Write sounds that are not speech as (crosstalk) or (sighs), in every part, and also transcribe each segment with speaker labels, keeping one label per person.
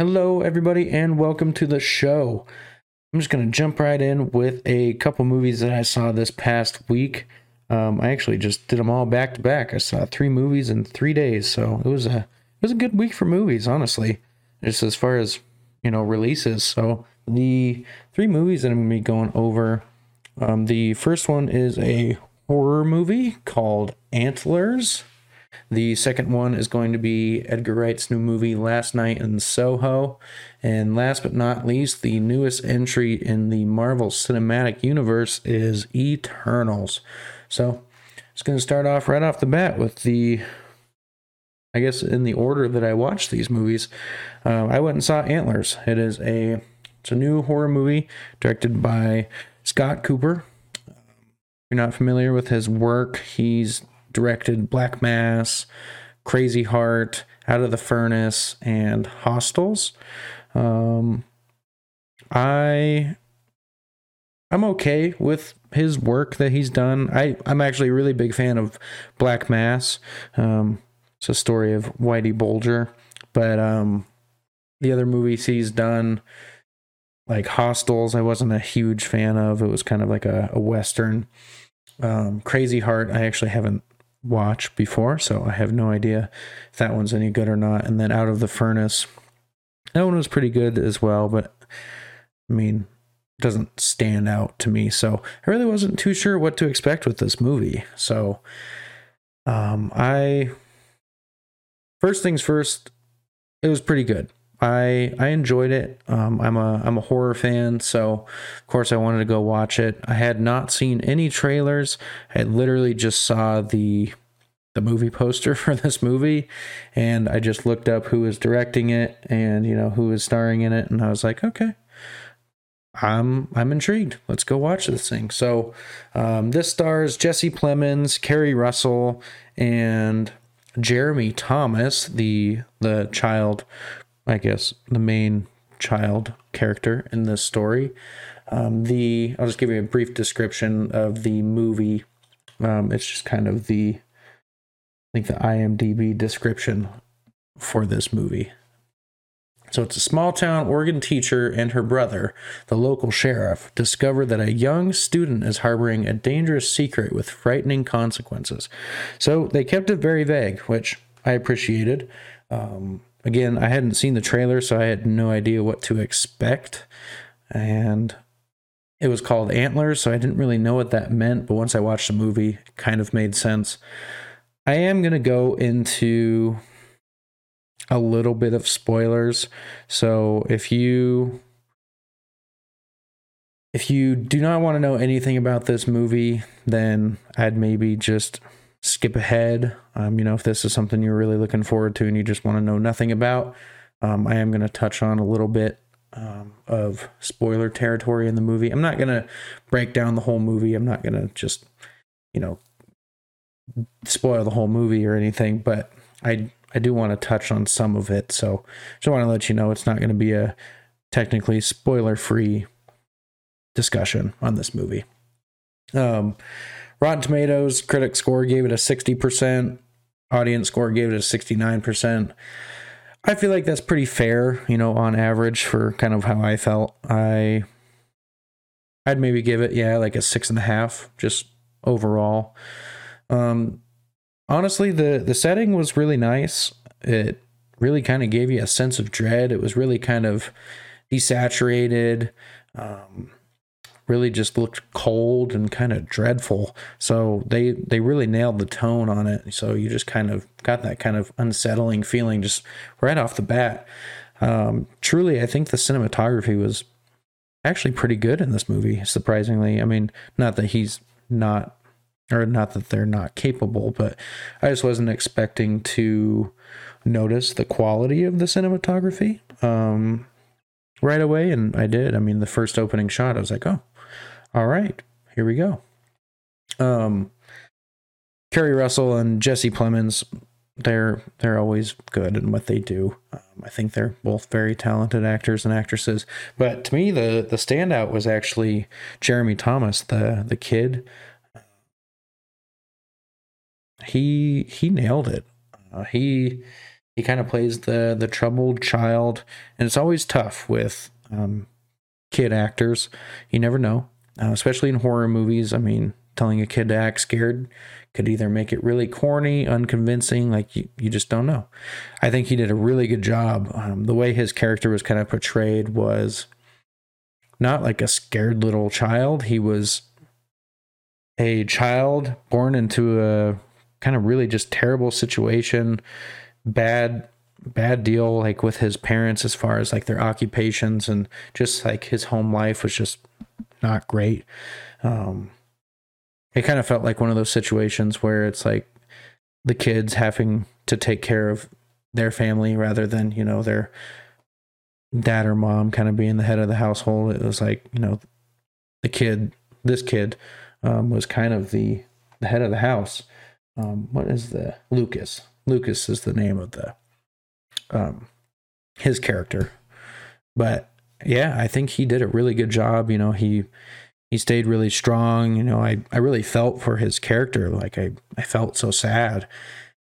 Speaker 1: Hello, everybody, and welcome to the show. I'm just going to jump right in with a couple movies that I saw this past week. Um, I actually just did them all back to back. I saw three movies in three days, so it was a it was a good week for movies, honestly. Just as far as you know releases. So the three movies that I'm going to be going over. Um, the first one is a horror movie called Antlers. The second one is going to be Edgar Wright's new movie Last Night in Soho. And last but not least, the newest entry in the Marvel Cinematic Universe is Eternals. So, it's going to start off right off the bat with the I guess in the order that I watched these movies, uh, I went and saw Antlers. It is a it's a new horror movie directed by Scott Cooper. If you're not familiar with his work, he's directed Black Mass, Crazy Heart, Out of the Furnace, and Hostiles. Um, I I'm okay with his work that he's done. I I'm actually a really big fan of Black Mass. Um, it's a story of Whitey Bulger, but um, the other movies he's done, like Hostiles, I wasn't a huge fan of. It was kind of like a, a western. Um, Crazy Heart, I actually haven't watched before, so I have no idea if that one's any good or not. And then Out of the Furnace, that one was pretty good as well, but I mean, it doesn't stand out to me. So I really wasn't too sure what to expect with this movie. So um, I first things first, it was pretty good. I I enjoyed it. Um, I'm a I'm a horror fan, so of course I wanted to go watch it. I had not seen any trailers. I literally just saw the the movie poster (laughs) for this movie, and I just looked up who was directing it and you know who was starring in it, and I was like, okay, I'm I'm intrigued. Let's go watch this thing. So um, this stars Jesse Plemons, Keri Russell, and Jeremy Thomas, the the child, I guess the main child character in this story. Um, the I'll just give you a brief description of the movie. Um, it's just kind of the I think the IMDb description for this movie. So it's a small town Oregon teacher and her brother, the local sheriff, discover that a young student is harboring a dangerous secret with frightening consequences. So they kept it very vague, which I appreciated. Um, again, I hadn't seen the trailer, so I had no idea what to expect. And it was called Antlers, so I didn't really know what that meant, but once I watched the movie, it kind of made sense. I am going to go into a little bit of spoilers. So if you if you do not want to know anything about this movie, then I'd maybe just skip ahead. Um, you know, if this is something you're really looking forward to and you just want to know nothing about, um, I am going to touch on a little bit um, of spoiler territory in the movie. I'm not going to break down the whole movie. I'm not going to just, you know, spoil the whole movie or anything, but I I do want to touch on some of it. So just want to let you know it's not going to be a technically spoiler free discussion on this movie. Um, Rotten Tomatoes critic score gave it a 60%, audience score gave it a 69%. I feel like that's pretty fair, you know, on average for kind of how I felt. I I'd maybe give it, yeah, like a six and a half, just overall. Um, honestly, the the setting was really nice. It really kind of gave you a sense of dread. It was really kind of desaturated. Um, really just looked cold and kind of dreadful. So they they really nailed the tone on it. So you just kind of got that kind of unsettling feeling just right off the bat. Um, truly, I think the cinematography was actually pretty good in this movie. Surprisingly, I mean, not that he's not or not that they're not capable, but I just wasn't expecting to notice the quality of the cinematography um, right away, and I did. I mean, the first opening shot, I was like, "Oh, all right, here we go." Um, Keri Russell and Jesse Plemons, they're they're always good in what they do. Um, I think they're both very talented actors and actresses. But to me, the the standout was actually Jeremy Thomas, the the kid he he nailed it. Uh, he he kind of plays the the troubled child, and it's always tough with um, kid actors. You never know, uh, especially in horror movies. I mean, telling a kid to act scared could either make it really corny, unconvincing, like you, you just don't know. I think he did a really good job. Um, the way his character was kind of portrayed was not like a scared little child. He was a child born into a kind of really just terrible situation, bad bad deal like with his parents as far as like their occupations and just like his home life was just not great. Um it kind of felt like one of those situations where it's like the kids having to take care of their family rather than, you know, their dad or mom kind of being the head of the household. It was like, you know, the kid, this kid, um, was kind of the, the head of the house. Um, what is the Lucas? Lucas is the name of the um, his character. But yeah, I think he did a really good job. You know, he he stayed really strong. You know, I I really felt for his character. Like I I felt so sad.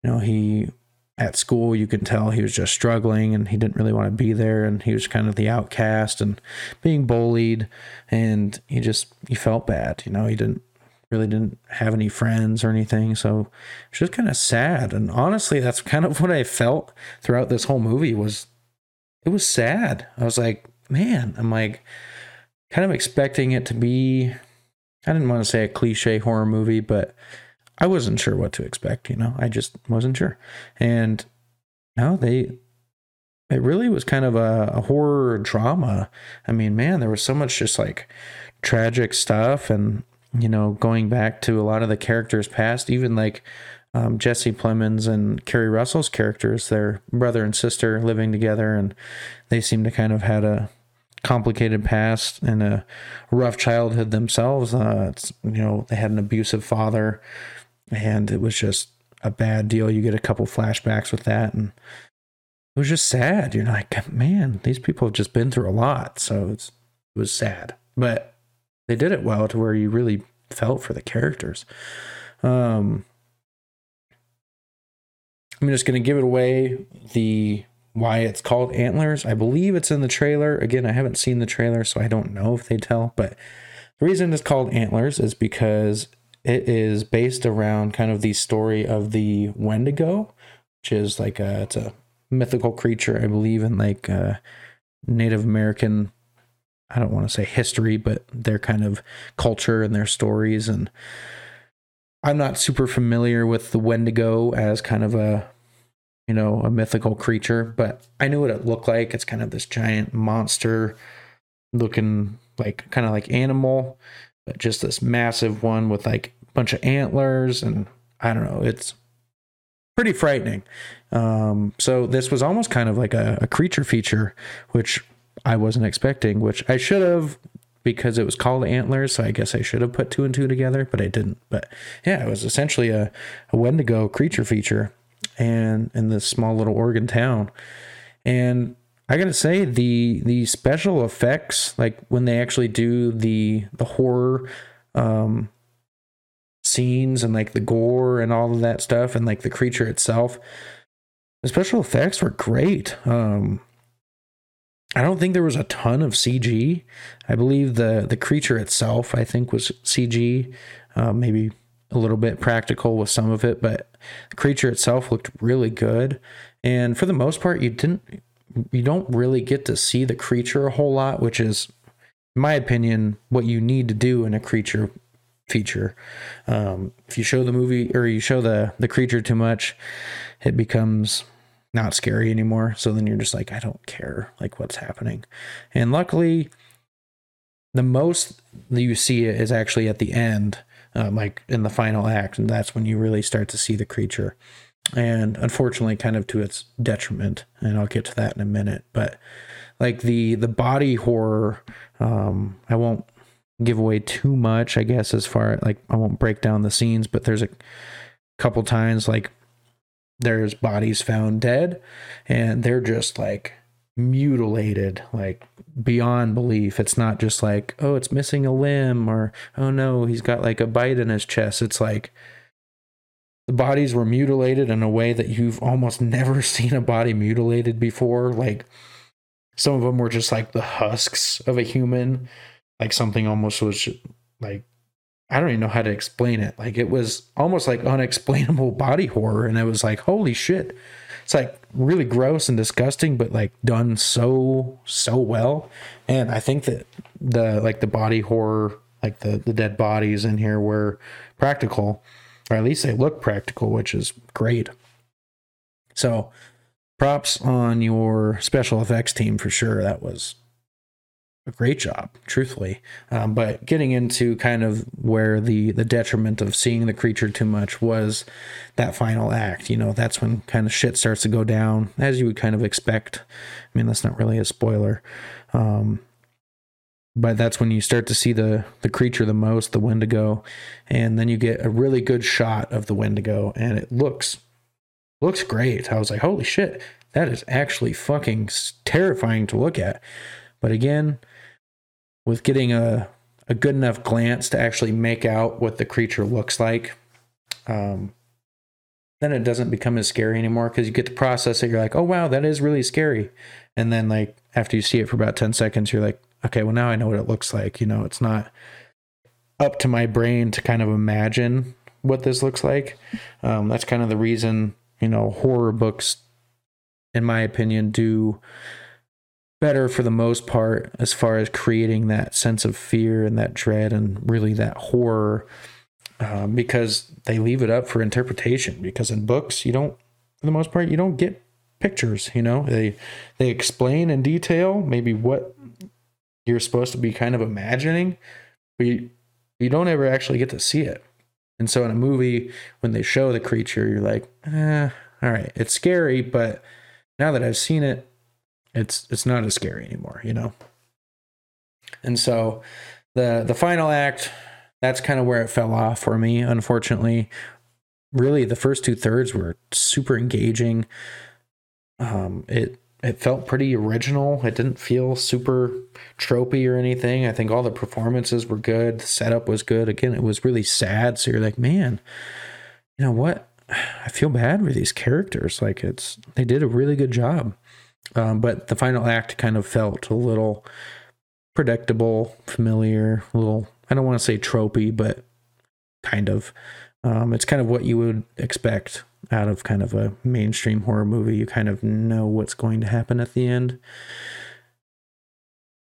Speaker 1: You know, he at school you can tell he was just struggling and he didn't really want to be there and he was kind of the outcast and being bullied and he just he felt bad you know he didn't really didn't have any friends or anything. So it's just kind of sad. And honestly, that's kind of what I felt throughout this whole movie was it was sad. I was like, man, I'm like kind of expecting it to be I didn't want to say a cliche horror movie, but I wasn't sure what to expect, you know. I just wasn't sure. And no, they it really was kind of a, a horror drama. I mean, man, there was so much just like tragic stuff and you know, going back to a lot of the characters past, even like um, Jesse Plemons and Keri Russell's characters, their brother and sister living together, and they seem to kind of had a complicated past and a rough childhood themselves. Uh, it's, you know, they had an abusive father, and it was just a bad deal. You get a couple flashbacks with that, and it was just sad. You're like, man, these people have just been through a lot, so it was sad, but they did it well to where you really felt for the characters. Um, I'm just going to give it away the why it's called Antlers. I believe it's in the trailer. Again, I haven't seen the trailer, so I don't know if they tell. But the reason it's called Antlers is because it is based around kind of the story of the Wendigo, which is like a it's a mythical creature, I believe, in like uh, Native American I don't want to say history, but their kind of culture and their stories. And I'm not super familiar with the Wendigo as kind of a, you know, a mythical creature, but I knew what it looked like. It's kind of this giant monster looking like kind of like animal, but just this massive one with like a bunch of antlers. And I don't know, it's pretty frightening. Um, so this was almost kind of like a, a creature feature, which I wasn't expecting, which I should have because it was called Antlers. So I guess I should have put two and two together, but I didn't. But yeah, it was essentially a, a Wendigo creature feature and in this small little Oregon town. And I gotta say the the special effects, like when they actually do the the horror um scenes and like the gore and all of that stuff and like the creature itself, the special effects were great. Um I don't think there was a ton of CG. I believe the the creature itself, I think, was CG, uh, maybe a little bit practical with some of it, but the creature itself looked really good. And for the most part, you didn't, you don't really get to see the creature a whole lot, which is, in my opinion, what you need to do in a creature feature. Um, if you show the movie or you show the the creature too much, it becomes not scary anymore. So then you're just like, I don't care like what's happening. And luckily, the most that you see it is actually at the end, uh, like in the final act, and that's when you really start to see the creature. And unfortunately, kind of to its detriment, and I'll get to that in a minute. But like the the body horror, um, I won't give away too much, I guess, as far like I won't break down the scenes, but there's a couple times like there's bodies found dead and they're just like mutilated like beyond belief it's not just like oh it's missing a limb or oh no he's got like a bite in his chest it's like the bodies were mutilated in a way that you've almost (laughs) never seen a body mutilated before. Like some of them were just like the husks of a human, like something almost was like I don't even know how to explain it. Like it was almost like unexplainable (laughs) body horror, and it was like holy shit. It's like really gross and disgusting, but like done so so well. And I think that the like the body horror, like the the dead bodies in here were practical or at least they look practical, which is great. So, props on your special effects team for sure. That was a great job, truthfully. Um, but getting into kind of where the the detriment of seeing the creature too much was that final act. You know, that's when kind of shit starts to go down, as you would kind of expect. I mean, that's not really a spoiler. Um, but that's when you start to see the the creature the most the wendigo and then you get a really good shot of the wendigo and it looks looks great i was like holy shit that is actually fucking terrifying to look at but again with getting a a good enough glance to actually make out what the creature looks like um, then it doesn't become as scary anymore because you get to process it you're like oh wow that is really scary and then like after you see it for about 10 seconds you're like okay, well, now I know what it looks like. You know, it's not up to my brain to kind of imagine what this looks like. Um, that's kind of the reason, you know, horror books, in my opinion, do better for the most part as far as creating that sense of fear and that dread and really that horror um, because they leave it up for interpretation. Because in books, you don't, for the most part, you don't get pictures. You know, they they explain in detail maybe what you're supposed to be kind of imagining, but you, you don't ever actually get to see it. And so in a movie, when they show the creature, you're like, eh, all right, it's scary, but now that I've seen it, it's it's not as scary anymore, you know. And so the the final act, that's kind of where it fell off for me, unfortunately. Really, the first two thirds were super engaging. Um, it it felt pretty original. It didn't feel super tropey or anything. I think all the performances were good. The setup was good. Again, it was really sad. So you're like, man, you know what? I feel bad for these characters. Like it's they did a really good job. Um, but the final act kind of felt a little predictable, familiar, a little I don't want to say tropey, but kind of. Um, it's kind of what you would expect out of kind of a mainstream horror movie. You kind of know what's going to happen at the end.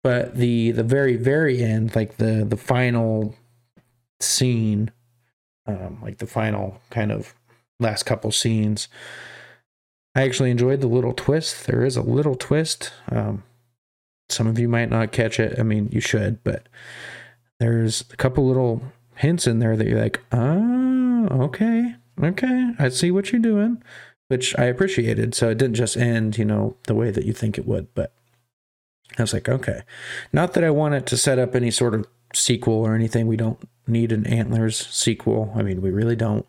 Speaker 1: But the the very very end, like the the final scene, um, like the final kind of last couple scenes, I actually enjoyed the little twist. There is a little twist. Um, some of you might not catch it. I mean, you should, but there's a couple little hints in there that you're like, oh, okay, okay, I see what you're doing, which I appreciated. So it didn't just end, you know, the way that you think it would, but I was like, okay. Not that I want it to set up any sort of sequel or anything. We don't need an Antlers sequel. I mean, we really don't.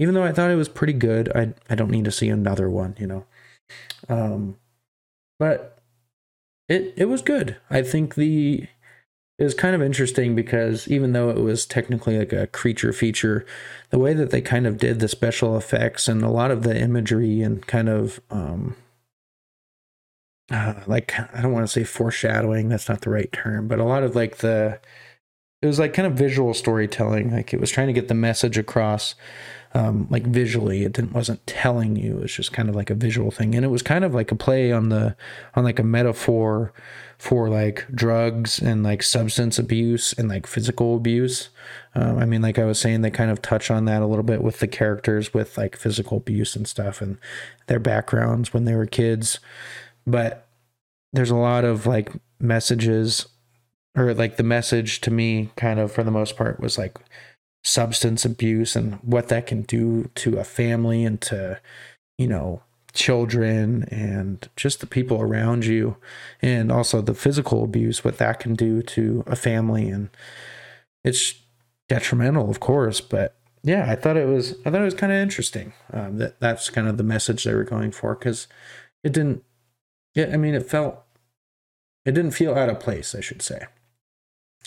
Speaker 1: Even though I thought it was pretty good, I I don't need to see another one, you know. Um, but it it was good. I think the it was kind of interesting because even though it was technically like a creature feature, the way that they kind of did the special effects and a lot of the imagery and kind of um, uh, like I don't want to say foreshadowing, that's not the right term, but a lot of like the it was like kind of visual storytelling. Like it was trying to get the message across um, like visually. It didn't wasn't telling you. It was just kind of like a visual thing, and it was kind of like a play on the on like a metaphor for like drugs and like substance abuse and like physical abuse. Um, I mean, like I was saying, they kind of touch on that a little bit with the characters with like physical abuse and stuff and their backgrounds when they were kids. But there's a lot of like messages, or like the message to me, kind of for the most part, was like substance abuse and what that can do to a family and to, you know, children and just the people around you. And also the physical abuse what that can do to a family. And it's detrimental of course but yeah i thought it was i thought it was kind of interesting um, that that's kind of the message they were going for because it didn't yeah i mean it felt it didn't feel out of place i should say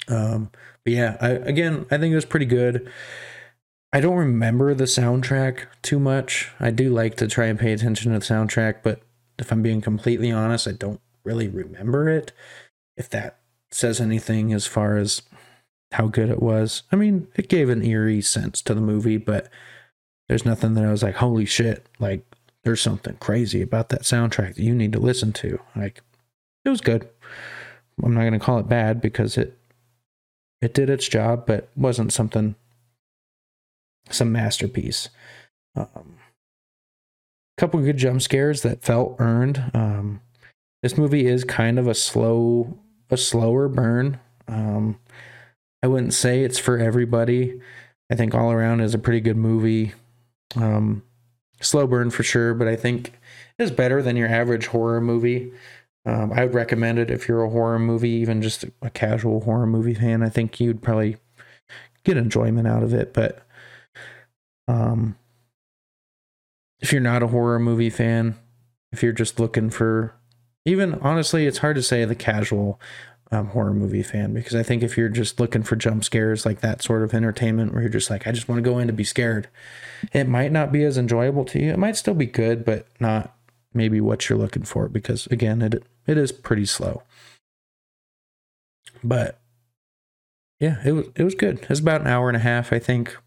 Speaker 1: um but yeah I, again i think it was pretty good I don't remember the soundtrack too much. I do like to try and pay attention to the soundtrack, but if I'm being completely honest, I don't really remember it. If that says anything as far as how good it was. I mean, it gave an eerie sense to the movie, but there's nothing that I was like, holy shit, like there's something crazy about that soundtrack that you need to listen to. Like it was good. I'm not going to call it bad because it it did its job, but wasn't something some masterpiece. Um, couple good jump scares that felt earned. Um, this movie is kind of a slow, a slower burn. Um, I wouldn't say it's for everybody. I think all around is a pretty good movie. Um, slow burn for sure, but I think it's better than your average horror movie. Um, I would recommend it if you're a horror movie, even just a casual horror movie fan. I think you'd probably get enjoyment out of it. But um, if you're not a horror movie fan, if you're just looking for, even honestly, it's hard to say the casual um, horror movie fan because I think if you're just looking for jump scares, like that sort of entertainment where you're just like, I just want to go in to be scared, it might not be as enjoyable to you. It might still be good, but not maybe what you're looking for because again, it it is pretty slow. But yeah, it was it was good. It was about an hour and a half, I think.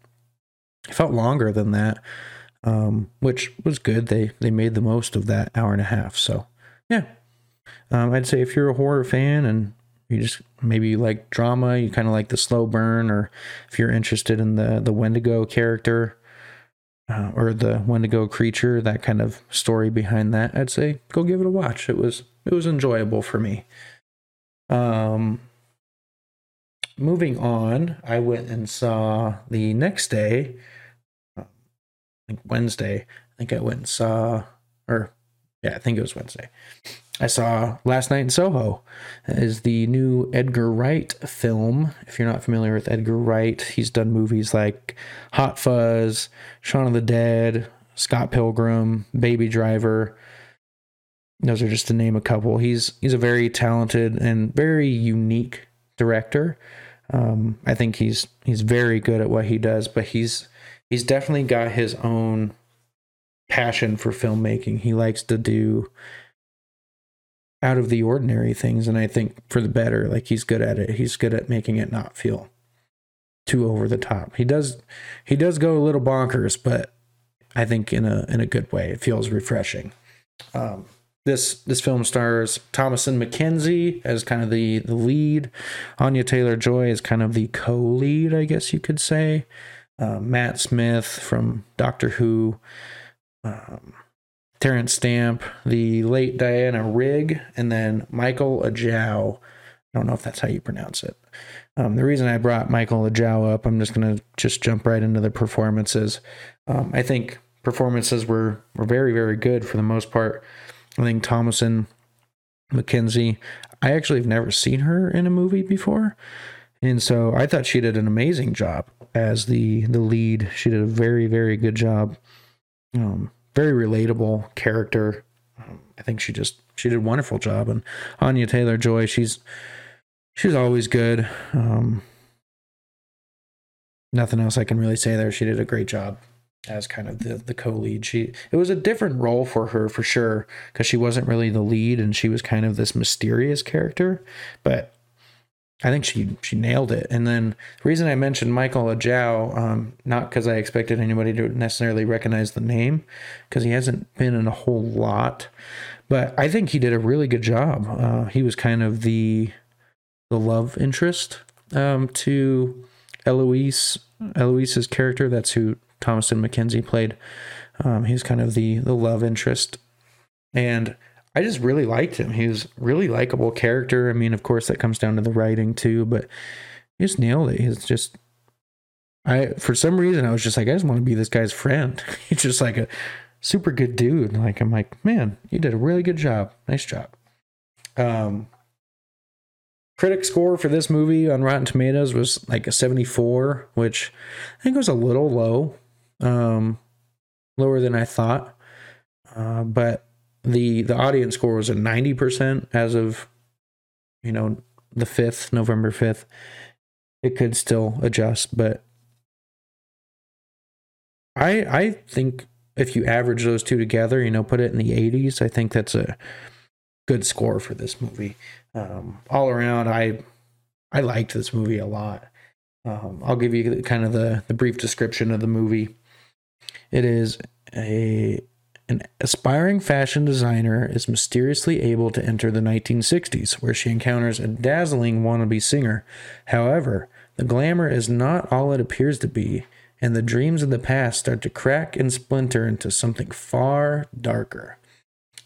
Speaker 1: It felt longer than that, um, which was good. They they made the most of that hour and a half. So yeah, um, I'd say if you're a horror fan and you just maybe you like drama, you kind of like the slow burn, or if you're interested in the the Wendigo character uh, or the Wendigo creature, that kind of story behind that, I'd say go give it a watch. It was it was enjoyable for me. Um, moving on, I went and saw the next day, uh, like Wednesday. I think I went and saw, or yeah, I think it was Wednesday. I saw Last Night in Soho is the new Edgar Wright film. If you're not familiar with Edgar Wright, he's done movies like Hot Fuzz, Shaun of the Dead, Scott Pilgrim, Baby Driver. Those are just to name a couple. He's he's a very talented and very unique director. Um, I think he's he's very good at what he does, but he's he's definitely got his own passion for filmmaking. He likes to do out of the ordinary things and I think for the better. Like he's good at it. He's good at making it not feel too over the top. He does he does go a little bonkers, but I think in a in a good way. It feels refreshing. Um, this this film stars Thomasin McKenzie as kind of the the lead. Anya Taylor Joy is kind of the co-lead, I guess you could say. Uh, Matt Smith from Doctor Who. Um, Terence Stamp, the late Diana Rigg, and then Michael Ajao. I don't know if that's how you pronounce it. Um, the reason I brought Michael Ajao up, I'm just to just jump right into the performances. Um, I think performances were, were very, very good for the most part. I think Thomasin, McKenzie, I actually have never seen her in a movie before. And so I thought she did an amazing job as the the lead. She did a very, very good job. Um, very relatable character. Um, I think she just she did a wonderful job. And Anya Taylor Joy, she's she's always good. Um, nothing else I can really say there. She did a great job as kind of the the co-lead. She it was a different role for her for sure because she wasn't really the lead and she was kind of this mysterious character, but I think she she nailed it. And then the reason I mentioned Michael Ajao, um, not because I expected anybody to necessarily recognize the name, because he hasn't been in a whole lot, but I think he did a really good job. Uh, he was kind of the the love interest um, to Eloise Eloise's character. That's who Thomasin McKenzie played. Um, he's kind of the the love interest, and I just really liked him. He was really likable character. I mean, of course, that comes down to the writing too, but he just nailed it. He's just, I for some reason I was just like, I just want to be this guy's friend. (laughs) He's just like a super good dude. Like I'm like, man, you did a really good job. Nice job. Um, critic score for this movie on Rotten Tomatoes was like a 74, which I think was a little low, um, lower than I thought. Uh, but the the audience score was a 90% as of you know the 5th november 5th it could still adjust but I I think if you average those two together, you know, put it in the 80s, I think that's a good score for this movie. Um, all around, I I liked this movie a lot. Um, I'll give you kind of the the brief description of the movie. It is a an aspiring fashion designer is mysteriously able to enter the 1960s, where she encounters a dazzling wannabe singer. However, the glamour is not all it appears to be, and the dreams of the past start to crack and splinter into something far darker.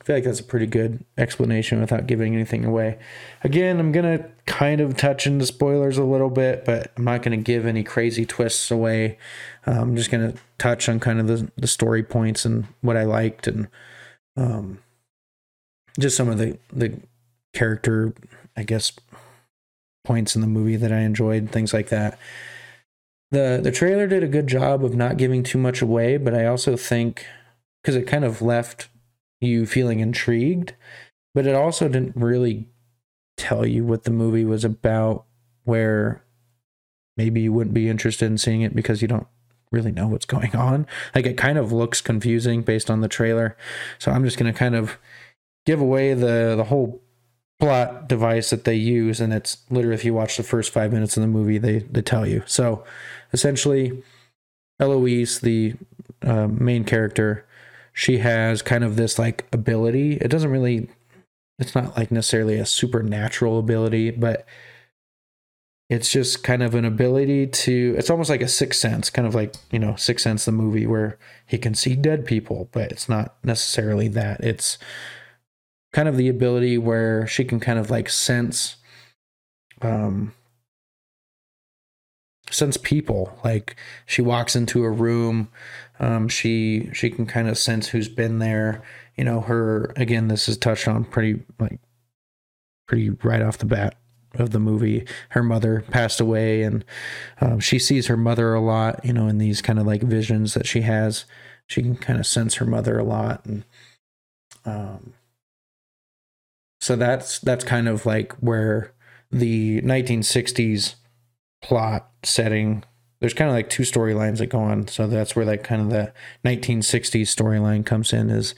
Speaker 1: I feel like that's a pretty good explanation without giving anything away. Again, I'm going to kind of touch into spoilers a little bit, but I'm not going to give any crazy twists away. Uh, I'm just going to touch on kind of the, the story points and what I liked and um, just some of the, the character, I guess, points in the movie that I enjoyed, things like that. The the trailer did a good job of not giving too much away, but I also think because it kind of left you feeling intrigued, but it also didn't really tell you what the movie was about, where maybe you wouldn't be interested in seeing it because you don't really know what's going on. Like it kind of looks confusing based on the trailer. So I'm just going to kind of give away the the whole plot device that they use and it's literally if you watch the first 5 minutes of the movie they they tell you. So essentially Eloise the uh, main character she has kind of this like ability. It doesn't really, it's not like necessarily a supernatural ability, but it's just kind of an ability to, it's almost like a sixth sense, kind of like, you know, Sixth Sense, the movie where he can see dead people, but it's not necessarily that. It's kind of the ability where she can kind of like sense, um, sense people like she walks into a room um, she she can kind of sense who's been there. You know her again this is touched on pretty like pretty right off the bat of the movie. Her mother passed away and um, she sees her mother a lot you know in these kind of like visions that she has. She can kind of sense her mother a lot and um so that's that's kind of like where the 1960s plot setting there's kind of like two storylines that go on so that's where like kind of the 1960s storyline comes in is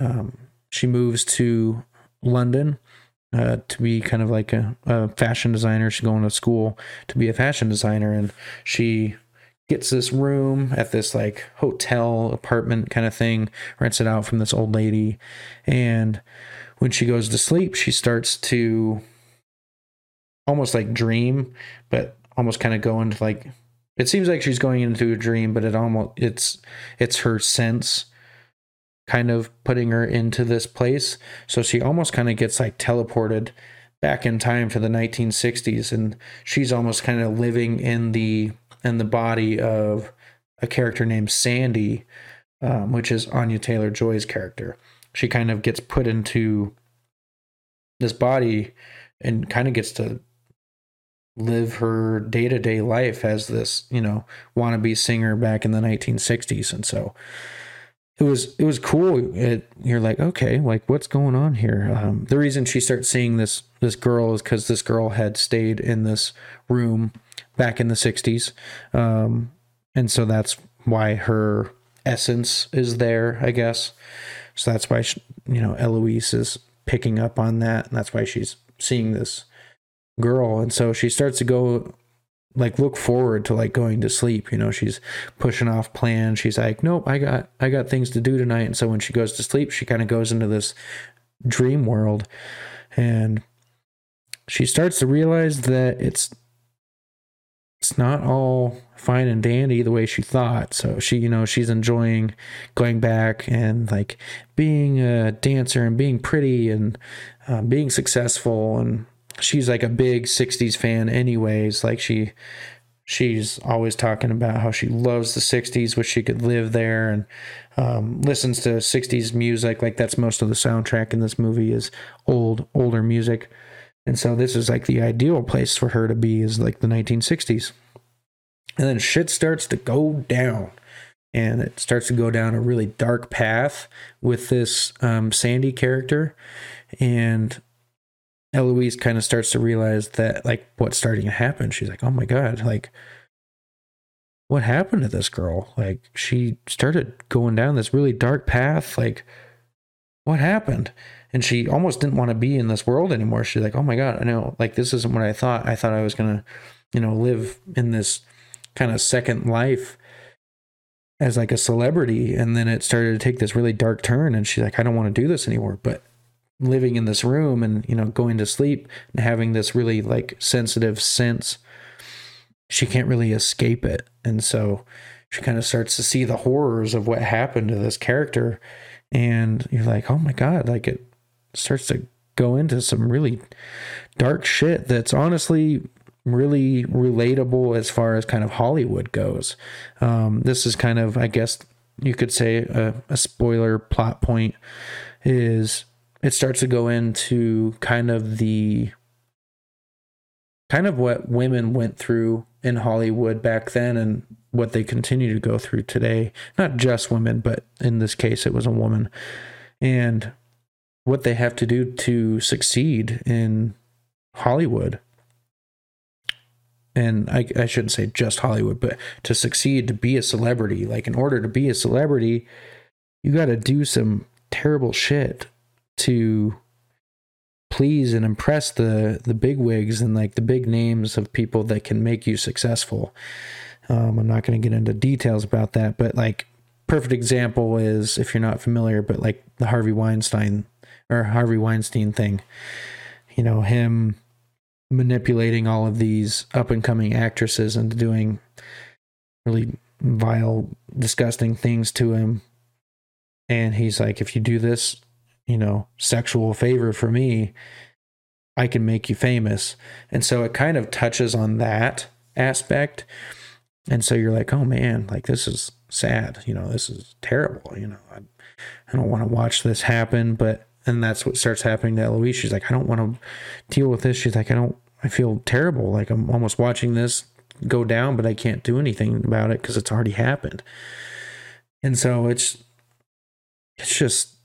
Speaker 1: um, she moves to london uh, to be kind of like a, a fashion designer. She's going to school to be a fashion designer and she gets this room at this like hotel apartment kind of thing rents it out from this old lady and when she goes to sleep she starts to almost like dream but almost kind of go into like it seems like she's going into a dream, but it almost it's it's her sense kind of putting her into this place. So she almost kind of gets like teleported back in time to the 1960s and she's almost kind of living in the in the body of a character named Sandy, um, which is Anya Taylor Joy's character. She kind of gets put into this body and kind of gets to live her day to day life as this, you know, wannabe singer back in the 1960s. And so it was it was cool. It, you're like, okay, like what's going on here? Um, the reason she starts seeing this this girl is because this girl had stayed in this room back in the 60s, um, and so that's why her essence is there, I guess. So that's why she, you know Eloise is picking up on that, and that's why she's seeing this girl. And so she starts to go like look forward to like going to sleep. You know she's pushing off plans. She's like nope i got i got things to do tonight. And so when she goes to sleep she kind of goes into this dream world. And she starts to realize that it's it's not all fine and dandy the way she thought. So she you know she's enjoying going back and like being a dancer and being pretty and uh, being successful and she's like a big 60s fan anyways like she she's always talking about how she loves the 60s wish she could live there and um, listens to 60s music like that's most of the soundtrack in this movie is old older music. And so this is like the ideal place for her to be is like the 1960s and then shit starts to go down. And it starts to go down a really dark path with this um, sandy character. And Eloise kind of starts to realize that like what's starting to happen. She's like, "Oh my god, like what happened to this girl? Like she started going down this really dark path. Like what happened? And she almost didn't want to be in this world anymore. She's like, oh my God, I know, like this isn't what I thought. I thought I was going to, you know, live in this kind of second life as like a celebrity. And then it started to take this really dark turn. And she's like, I don't want to do this anymore. But living in this room and, you know, going to sleep and having this really like sensitive sense she can't really escape it. And so she kind of starts to see the horrors of what happened to this character. And you're like, oh my God, like it starts to go into some really dark shit that's honestly really relatable as far as kind of Hollywood goes. Um, this is kind of, I guess you could say, a, a spoiler plot point is it starts to go into kind of the kind of what women went through in Hollywood back then and what they continue to go through today. Not just women, but in this case, it was a woman. And what they have to do to succeed in Hollywood. And I, I shouldn't say just Hollywood, but to succeed, to be a celebrity. Like, in order to be a celebrity, you got to do some terrible shit to please and impress the the big wigs and like the big names of people that can make you successful. Um, I'm not going to get into details about that, but like perfect example is if you're not familiar, but like the Harvey Weinstein or Harvey Weinstein thing. You know him manipulating all of these up and coming actresses into doing really vile, disgusting things to him. And he's like, if you do this, you know, sexual favor for me, I can make you famous. And so it kind of touches on that aspect. And so you're like, oh man, like this is sad. You know, this is terrible. You know, I, I don't want to watch this happen. But, and that's what starts happening to Eloise. She's like, I don't want to deal with this. She's like, I don't, I feel terrible. Like I'm almost watching this go down, but I can't do anything about it because it's already happened. And so it's, it's just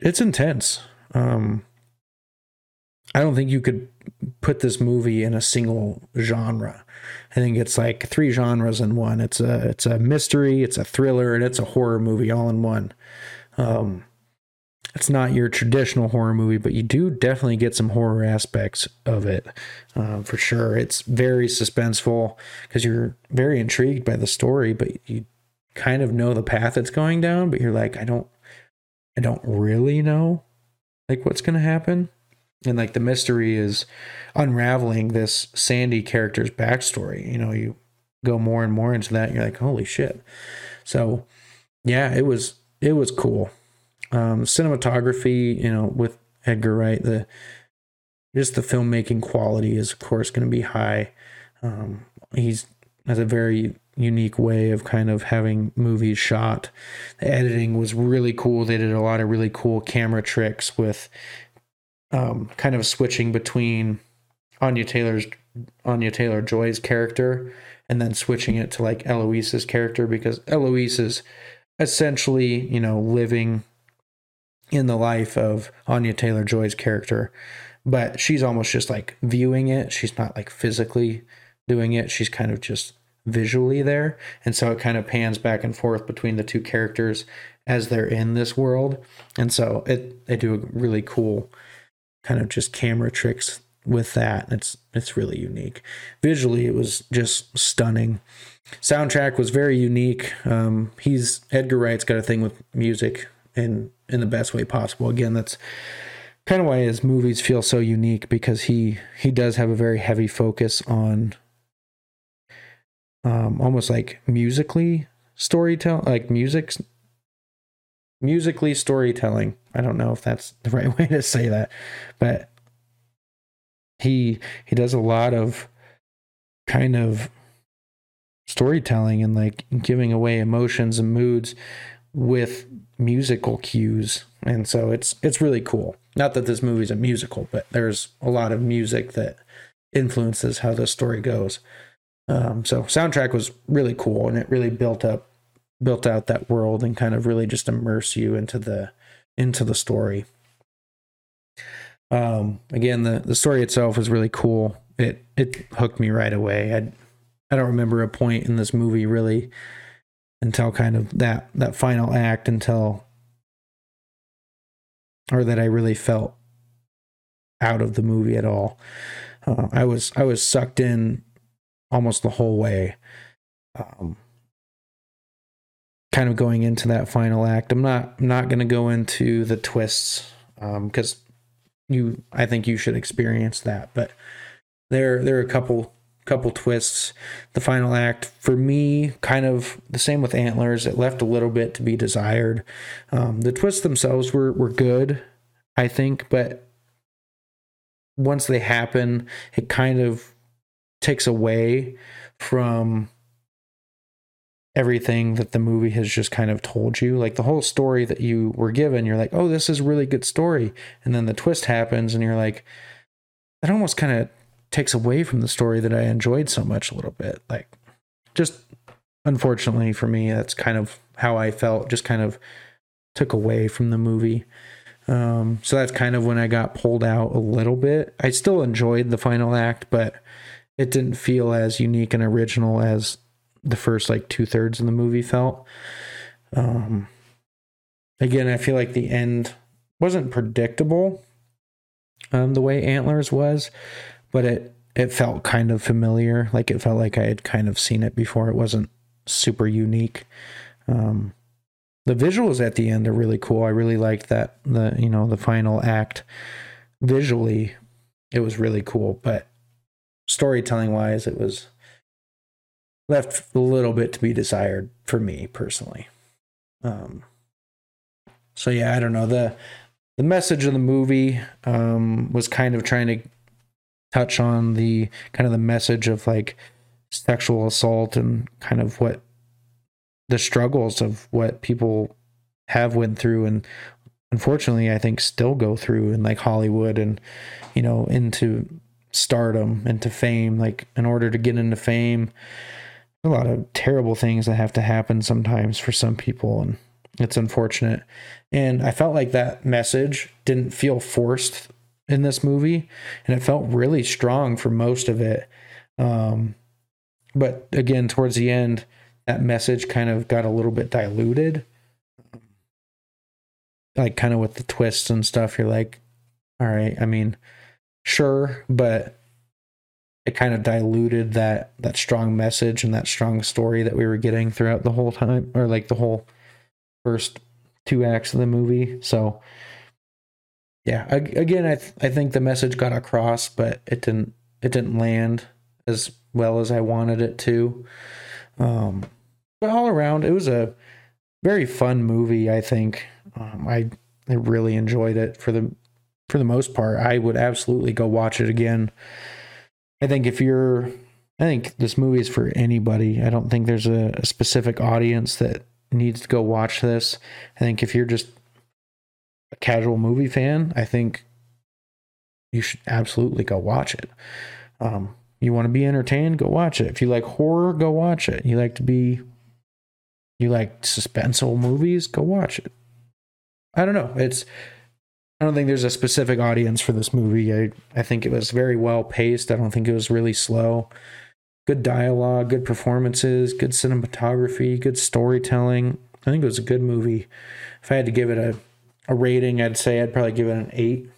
Speaker 1: it's intense. Um, I don't think you could put this movie in a single genre. I think it's like three genres in one. It's a it's a mystery, it's a thriller, and it's a horror movie all in one. Um, it's not your traditional horror movie, but you do definitely get some horror aspects of it um, for sure. It's very suspenseful because you're very intrigued by the story, but you kind of know the path it's going down, but you're like, I don't I don't really know like what's going to happen. And like the mystery is unraveling this Sandy character's backstory. You know, you go more and more into that. And you're like, holy shit. So yeah, it was, it was cool. Um, cinematography, you know, with Edgar Wright, the, just the filmmaking quality is of course going to be high. Um, he's has a very unique way of kind of having movies shot. The editing was really cool. They did a lot of really cool camera tricks with um, kind of switching between Anya Taylor's Anya Taylor Joy's character and then switching it to like Eloise's character because Eloise is essentially, you know, living in the life of Anya Taylor Joy's character, but she's almost just like viewing it. She's not like physically doing it. She's kind of just visually there. And so it kind of pans back and forth between the two characters as they're in this world. And so it they do a really cool kind of just camera tricks with that. It's it's really unique. Visually it was just stunning. Soundtrack was very unique. Um, he's Edgar Wright's got a thing with music in in the best way possible. Again, that's kind of why his movies feel so unique because he he does have a very heavy focus on um, almost like musically storytelling, like music, musically storytelling. I don't know if that's the (laughs) right way to say that, but he he does a lot of kind of storytelling and like giving away emotions and moods with musical cues. And so it's it's really cool. Not that this movie's a musical but there's a lot of music that influences how the story goes um, so soundtrack was really cool, and it really built up, built out that world, and kind of really just immerse you into the into the story. Um, again, the the story itself was really cool. It it hooked me right away. I I don't remember a point in this movie really until kind of that that final act until or that I really felt out of the movie at all. Uh, I was I was sucked in almost the whole way. Um, kind of going into that final act. I'm not I'm not going to go into the twists because um, you I think you should experience that. But there there are a couple couple twists. The final act for me, kind of the same with Antlers. It left a little bit to be desired. Um, the twists themselves were were good, I think, but once they happen, it kind of takes away from everything that the movie has just kind of told you. Like the whole story that you were given, you're like, oh, this is a really good story. And then the twist happens, and you're like, that almost kind of takes away from the story that I enjoyed so much a little bit. Like, just unfortunately for me, that's kind of how I felt, just kind of took away from the movie. Um, so that's kind of when I got pulled out a little bit. I still enjoyed the final act, but it didn't feel as unique and original as the first like two thirds of the movie felt. Um, again, I feel like the end wasn't predictable um, the way Antlers was, but it it felt kind of familiar. Like it felt like I had kind of seen it before. It wasn't super unique. Um, the visuals at the end are really cool. I really liked that the you know the final act visually it was really cool, but storytelling wise it was left a little bit to be desired for me personally. Um, so yeah, I don't know the the message of the movie um, was kind of trying to touch on the kind of the message of like sexual assault and kind of what the struggles of what people have went through and unfortunately I think still go through in like Hollywood and you know into stardom into fame like in order to get into fame a lot of terrible things that have to happen sometimes for some people and it's unfortunate. And i felt like that message didn't feel forced in this movie and it felt really strong for most of it. Um, but again towards the end that message kind of got a little bit diluted. Like kind of with the twists and stuff you're like all right i mean sure but it kind of diluted that that strong message and that strong story that we were getting throughout the whole time or like the whole first two acts of the movie. So yeah again i th- i think the message got across but it didn't it didn't land as well as i wanted it to. Um but all around it was a very fun movie i think. Um, i i really enjoyed it for the for the most part i would absolutely go watch it again I think if you're, I think this movie is for anybody. I don't think there's a, a specific audience that needs to go watch this. I think if you're just a casual movie fan, I think you should absolutely go watch it. Um, you want to be entertained, go watch it. If you like horror, go watch it. You like to be, you like suspenseful movies, go watch it. I don't know. It's I don't think there's a specific audience for this movie. I, I think it was very well paced. I don't think it was really slow. Good dialogue, good performances, good cinematography, good storytelling. I think it was a good movie. If I had to give it a, a rating, I'd say I'd probably give it an 8.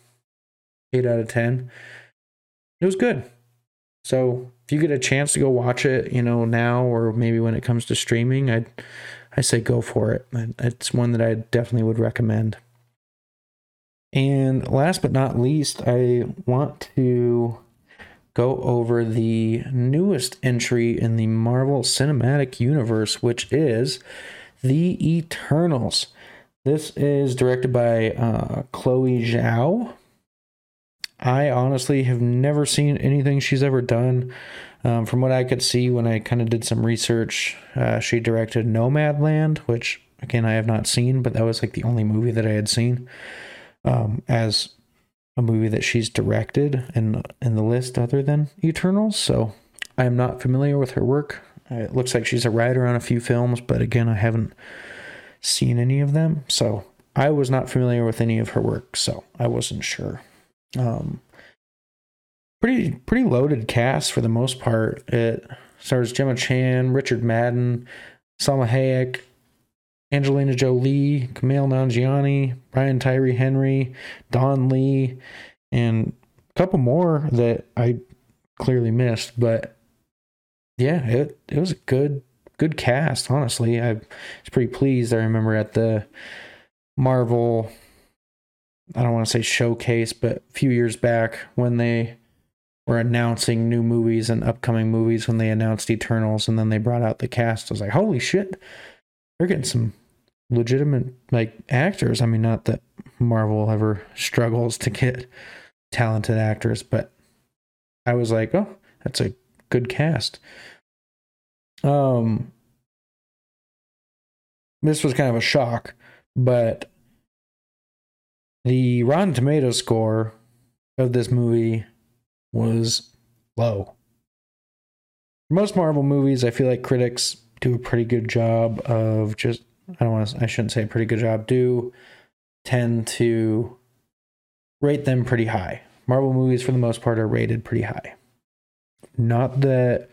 Speaker 1: 8 out of 10. It was good. So if you get a chance to go watch it, you know, now or maybe when it comes to streaming, I'd I say go for it. It's one that I definitely would recommend. And last but not least, I want to go over the newest entry in the Marvel Cinematic Universe, which is The Eternals. This is directed by uh, Chloe Zhao. I honestly have never seen anything she's ever done. Um, from what I could see when I kind of did some research, uh, she directed Nomadland, which again I have not seen, but that was like the only movie that I had seen um, as a movie that she's directed in in the list other than Eternals. So I am not familiar with her work. It looks like she's a writer on a few films, but again, I haven't seen any of them. So I was not familiar with any of her work, so I wasn't sure. Um, pretty pretty loaded cast for the most part. It Stars Gemma Chan, Richard Madden, Salma Hayek, Angelina Jolie, Kumail Nanjiani, Brian Tyree Henry, Don Lee, and a couple more that I clearly missed. But yeah, it it was a good good cast. Honestly, I was pretty pleased. I remember at the Marvel, I don't want to say showcase, but a few years back when they were announcing new movies and upcoming movies when they announced Eternals and then they brought out the cast. I was like, holy shit, they're getting some legitimate like actors. I mean, not that Marvel ever struggles to get talented actors, but I was like, oh, that's a good cast. Um, this was kind of a shock, but the Rotten Tomato score of this movie was low. Most Marvel movies, I feel like critics do a pretty good job of just I don't want to I shouldn't say a pretty good job, do tend to rate them pretty high. Marvel movies for the most part are rated pretty high. Not that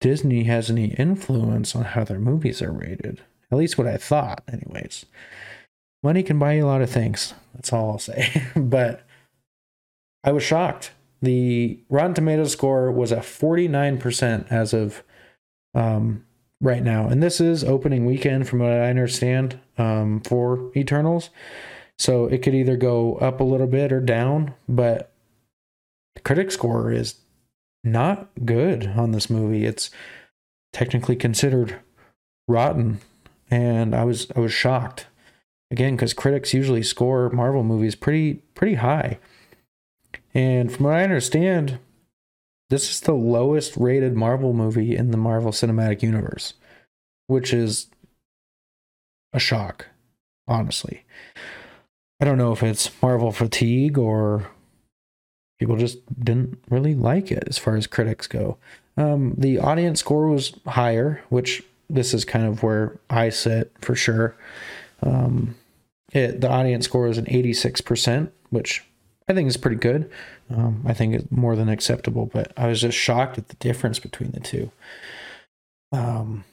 Speaker 1: Disney has any influence on how their movies are rated. At least what I thought, anyways. Money can buy you a lot of things. That's all I'll say. (laughs) but I was shocked the Rotten Tomatoes score was at 49% as of um, right now. And this is opening weekend, from what I understand, um, for Eternals. So it could either go up a little bit or down, but the critic score is not good on this movie. It's technically considered rotten, and I was I was shocked again because critics usually score Marvel movies pretty pretty high. And from what I understand, this is the lowest rated Marvel movie in the Marvel Cinematic Universe, which is a shock, honestly. I don't know if it's Marvel fatigue or people just didn't really like it as far as critics go. Um, the audience score was higher, which this is kind of where I sit for sure. Um, it, the audience score is an 86%, which I think is pretty good. Um, I think it's more than acceptable, but I was just shocked at the difference between the two. Um,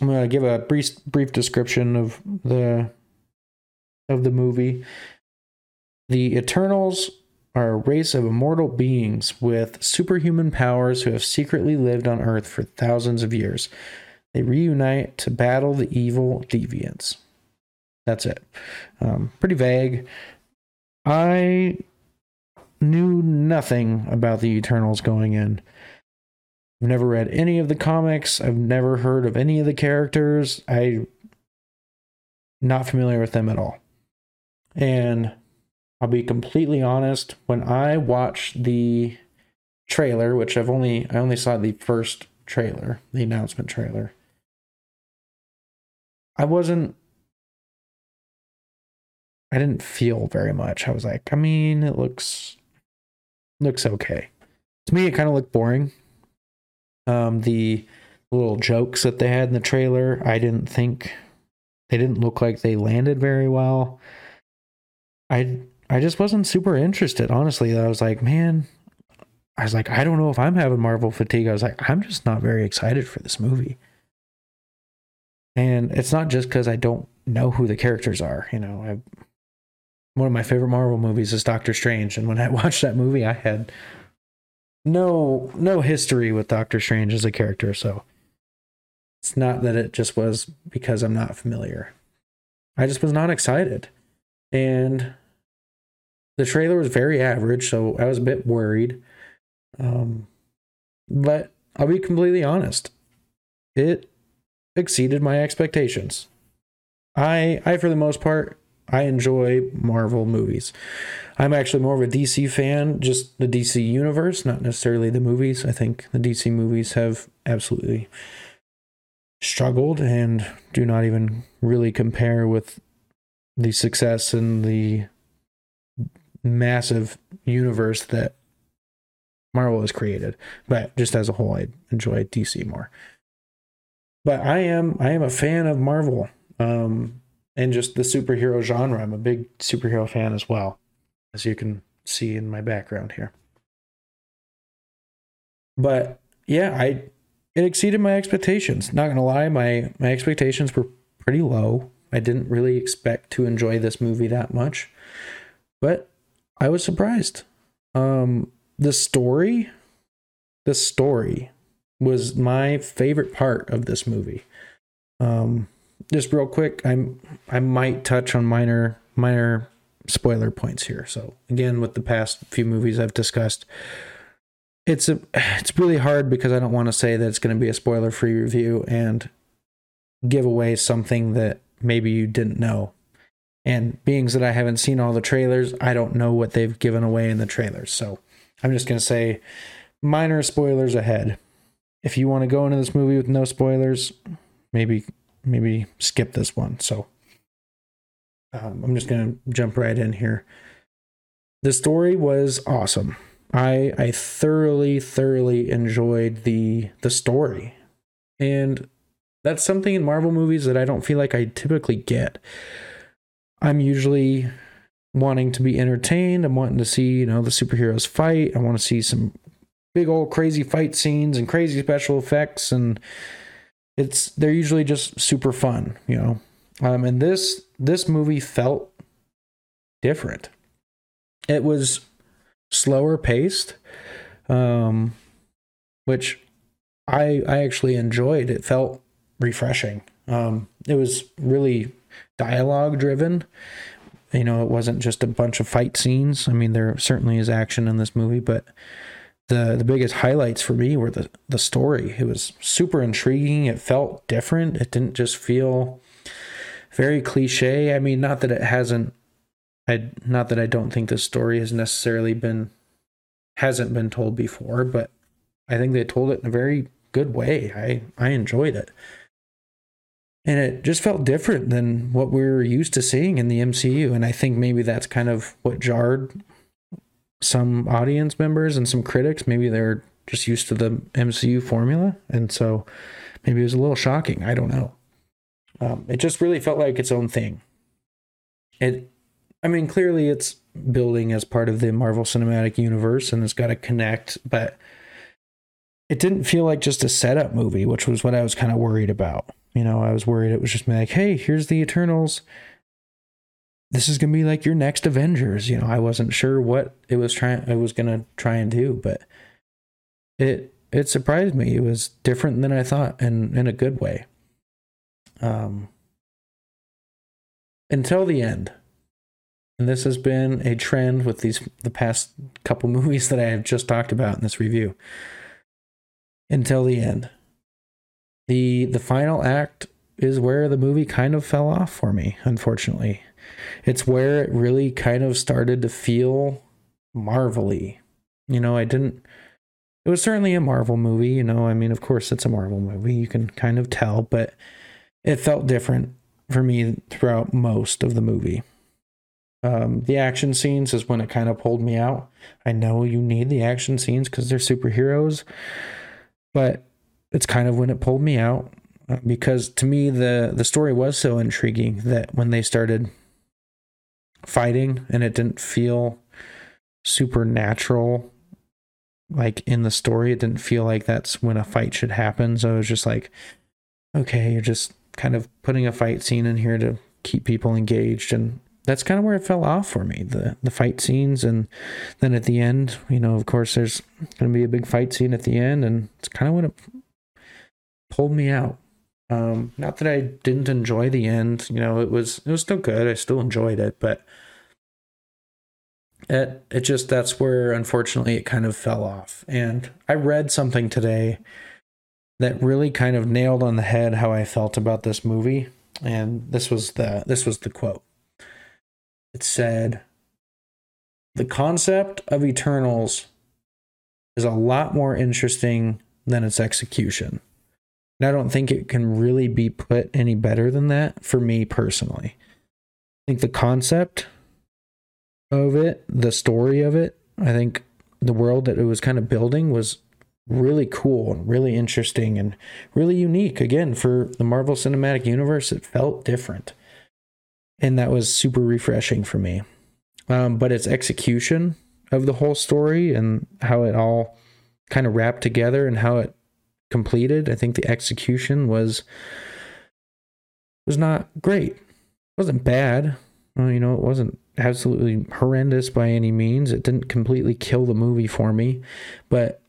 Speaker 1: I'm going to give a brief brief description of the of the movie. The Eternals are a race of immortal beings with superhuman powers who have secretly lived on Earth for thousands of years. They reunite to battle the evil deviants. That's it. Um, pretty vague. I knew nothing about the Eternals going in. I've never read any of the comics. I've never heard of any of the characters. I not familiar with them at all. And I'll be completely honest, when I watched the trailer, which I've only I only saw the first trailer, the announcement trailer. I wasn't I didn't feel very much. I was like, I mean, it looks looks okay. To me, it kind of looked boring. Um, the little jokes that they had in the trailer, I didn't think they didn't look like they landed very well. I I just wasn't super interested, honestly. I was like, man, I was like, I don't know if I'm having Marvel fatigue. I was like, I'm just not very excited for this movie. And it's not just because I don't know who the characters are. You know, I one of my favorite Marvel movies is Doctor Strange, and when I (laughs) watched that movie, I had no no history with Doctor Strange as a character, so it's not that it just was because I'm not familiar. I just was not excited. And the trailer was very average, so I was a bit worried. Um, but I'll be completely honest. It exceeded my expectations. I I for the most part I enjoy Marvel movies. I'm actually more of a DC fan, just the DC universe, not necessarily the movies. I think the DC movies have absolutely struggled and do not even really compare with the success and the massive universe that Marvel has created. But just as a whole, I enjoy DC more. But I am I am a fan of Marvel. Um, and just the superhero genre. I'm a big superhero fan as well, as you can see in my background here. But yeah, I it exceeded my expectations. Not gonna lie, my my expectations were pretty low. I didn't really expect to enjoy this movie that much, but I was surprised. Um, the story, the story was my favorite part of this movie. Um, just real quick, I'm I might touch on minor minor spoiler points here. So again, with the past few movies I've discussed, it's a (sighs) it's really hard because I don't want to say that it's going to be a spoiler free review and give away something that maybe you didn't know. And beings that I haven't seen all the trailers, I don't know what they've given away in the trailers. So I'm just going to say minor spoilers ahead. If you want to go into this movie with no spoilers, maybe maybe skip this one. So um, I'm just going to jump right in here. The story was awesome. I I thoroughly thoroughly enjoyed the the story. And that's something in Marvel movies that I don't feel like I typically get. I'm usually wanting to be entertained. I'm wanting to see, you know, the superheroes fight. I want to see some big old crazy fight scenes and crazy special effects and it's they're usually just super fun, you know. Um and this this movie felt different. It was slower paced um which I I actually enjoyed. It felt refreshing. Um it was really dialogue driven you know, it wasn't just a bunch of fight scenes. I mean, there certainly is action in this movie, but the the biggest highlights for me were the the story. It was super intriguing. It felt different. It didn't just feel very cliche. I mean, not that it hasn't I not that I don't think this story has necessarily been hasn't been told before, but I think they told it in a very good way. I I enjoyed it and it just felt different than what we are used to seeing in the MCU. And I think maybe that's kind of what jarred some audience members and some critics. Maybe they're just used to the MCU formula, and so maybe it was a little shocking. I don't know. Um, it just really felt like its own thing. It, I mean, clearly it's building as part of the Marvel Cinematic Universe, and it's got to connect, but it didn't feel like just a setup movie, which was what I was kind of worried about. You know, I was worried it was just like, hey, here's the Eternals. This is gonna be like your next Avengers. You know, I wasn't sure what it was trying I was gonna try and do, but it it surprised me. It was different than I thought and in a good way. Um until the end. And this has been a trend with these the past couple (laughs) movies that I have just talked about in this review. Until the end the the final act is where the movie kind of fell off for me unfortunately it's where it really kind of started to feel marvelly you know i didn't it was certainly a marvel movie you know i mean of course it's a marvel movie you can kind of tell but it felt different for me throughout most of the movie. Um, the action scenes is when it kind of pulled me out. I know you need the action scenes because they're superheroes but it's kind of when it pulled me out uh, because to me the the story was so intriguing that when they started fighting and it didn't feel supernatural like in the story. It didn't feel like that's when a fight should happen. So it was just like okay you're just kind of putting a fight scene in here to keep people engaged. And that's kind of where it fell off for me the the fight scenes. And then at the end you know of course there's going to be a big fight scene at the end and it's kind of what it pulled me out. Um, not that I didn't enjoy the end, you know, it was it was still good. I still enjoyed it, but it it just that's where unfortunately it kind of fell off. And I read something today that really kind of nailed on the head how I felt about this movie. And this was the this was the quote. It said the concept of Eternals is a lot more interesting than its execution. And I don't think it can really be put any better than that for me personally. I think the concept of it, the story of it, I think the world that it was kind of building was really cool and really interesting and really unique. Again, for the Marvel Cinematic Universe, it felt different. And that was super refreshing for me. Um, but its execution of the whole story and how it all kind of wrapped together and how it completed. I think the execution was was not great. It wasn't bad. Well, you know, it wasn't absolutely horrendous by any means. It didn't completely kill the movie for me, but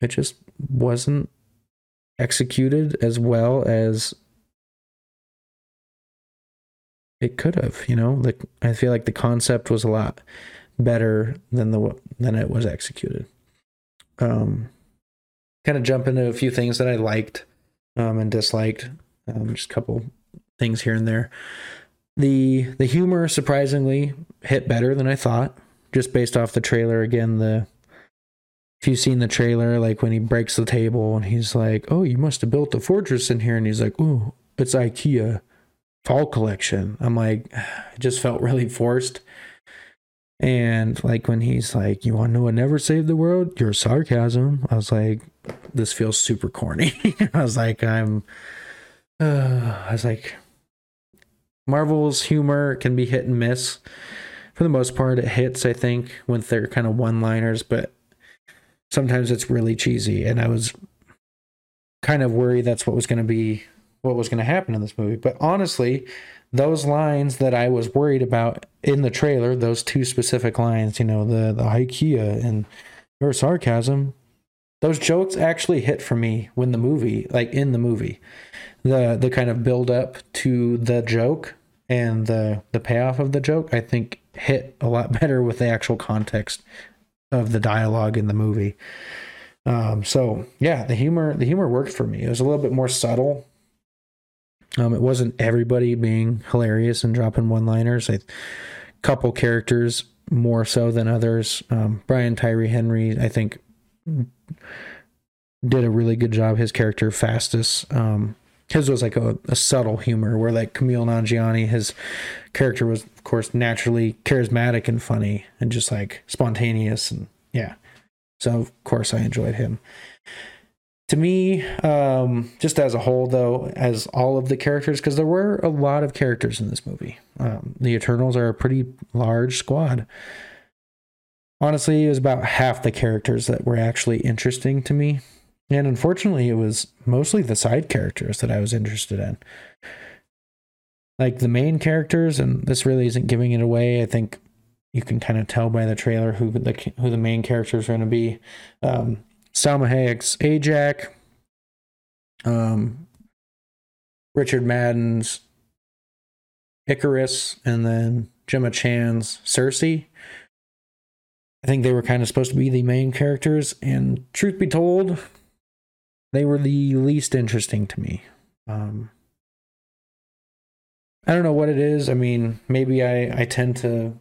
Speaker 1: it just wasn't executed as well as it could have, you know? Like I feel like the concept was a lot better than the than it was executed. Um kind of jump into a few things that I liked um and disliked. Um just a couple things here and there. The the humor surprisingly hit better than I thought, just based off the trailer. Again, the if you've seen the trailer, like when he breaks the table and he's like, "Oh, you must have built a fortress in here," and he's like, "Oh, it's IKEA fall collection." I'm like, (sighs) it just felt really forced. And like when he's like, "You want to know what never saved the world? Your sarcasm." I was like, "This feels super corny." (laughs) I was like, "I'm," uh, (sighs) I was like, Marvel's humor can be hit and miss. For the most part, it hits, I think, with their kind of one liners, but sometimes it's really cheesy. And I was kind of worried that's what was going to be, what was going to happen in this movie. But honestly, those lines that I was worried about in the trailer, those two specific lines, you know, the, the IKEA and your sarcasm, those jokes actually hit for me when the movie, like in the movie, the the kind of build up to the joke and the the payoff of the joke I think hit a lot (laughs) better with the actual context of the dialogue in the movie. Um, so yeah, the humor the humor worked for me. It was a little bit more subtle. Um, it wasn't everybody being hilarious and dropping one liners. A couple characters more so than others. Um, Brian Tyree Henry, I think, did a really good job. His character Phastos um, his was like a, a, subtle humor where like Kumail Nanjiani, his character was of course naturally charismatic and funny and just like spontaneous and yeah. So of course I enjoyed him. To me, um, just as a whole though, as all of the characters, because there were a lot of characters in this movie. Um, the Eternals are a pretty large squad. Honestly, it was about half the characters that were actually interesting to me and unfortunately, it was mostly the side characters that I was interested in. Like the main characters, and this really isn't giving it away. I think you can kind of tell by the trailer who the who the main characters are going to be. Um, Salma Hayek's Ajak, um, Richard Madden's Ikaris, and then Gemma Chan's Sersi. I think they were kind of supposed to be the main characters, and truth be told, they were the least interesting to me. Um, I don't know what it is. I mean, maybe I, I tend to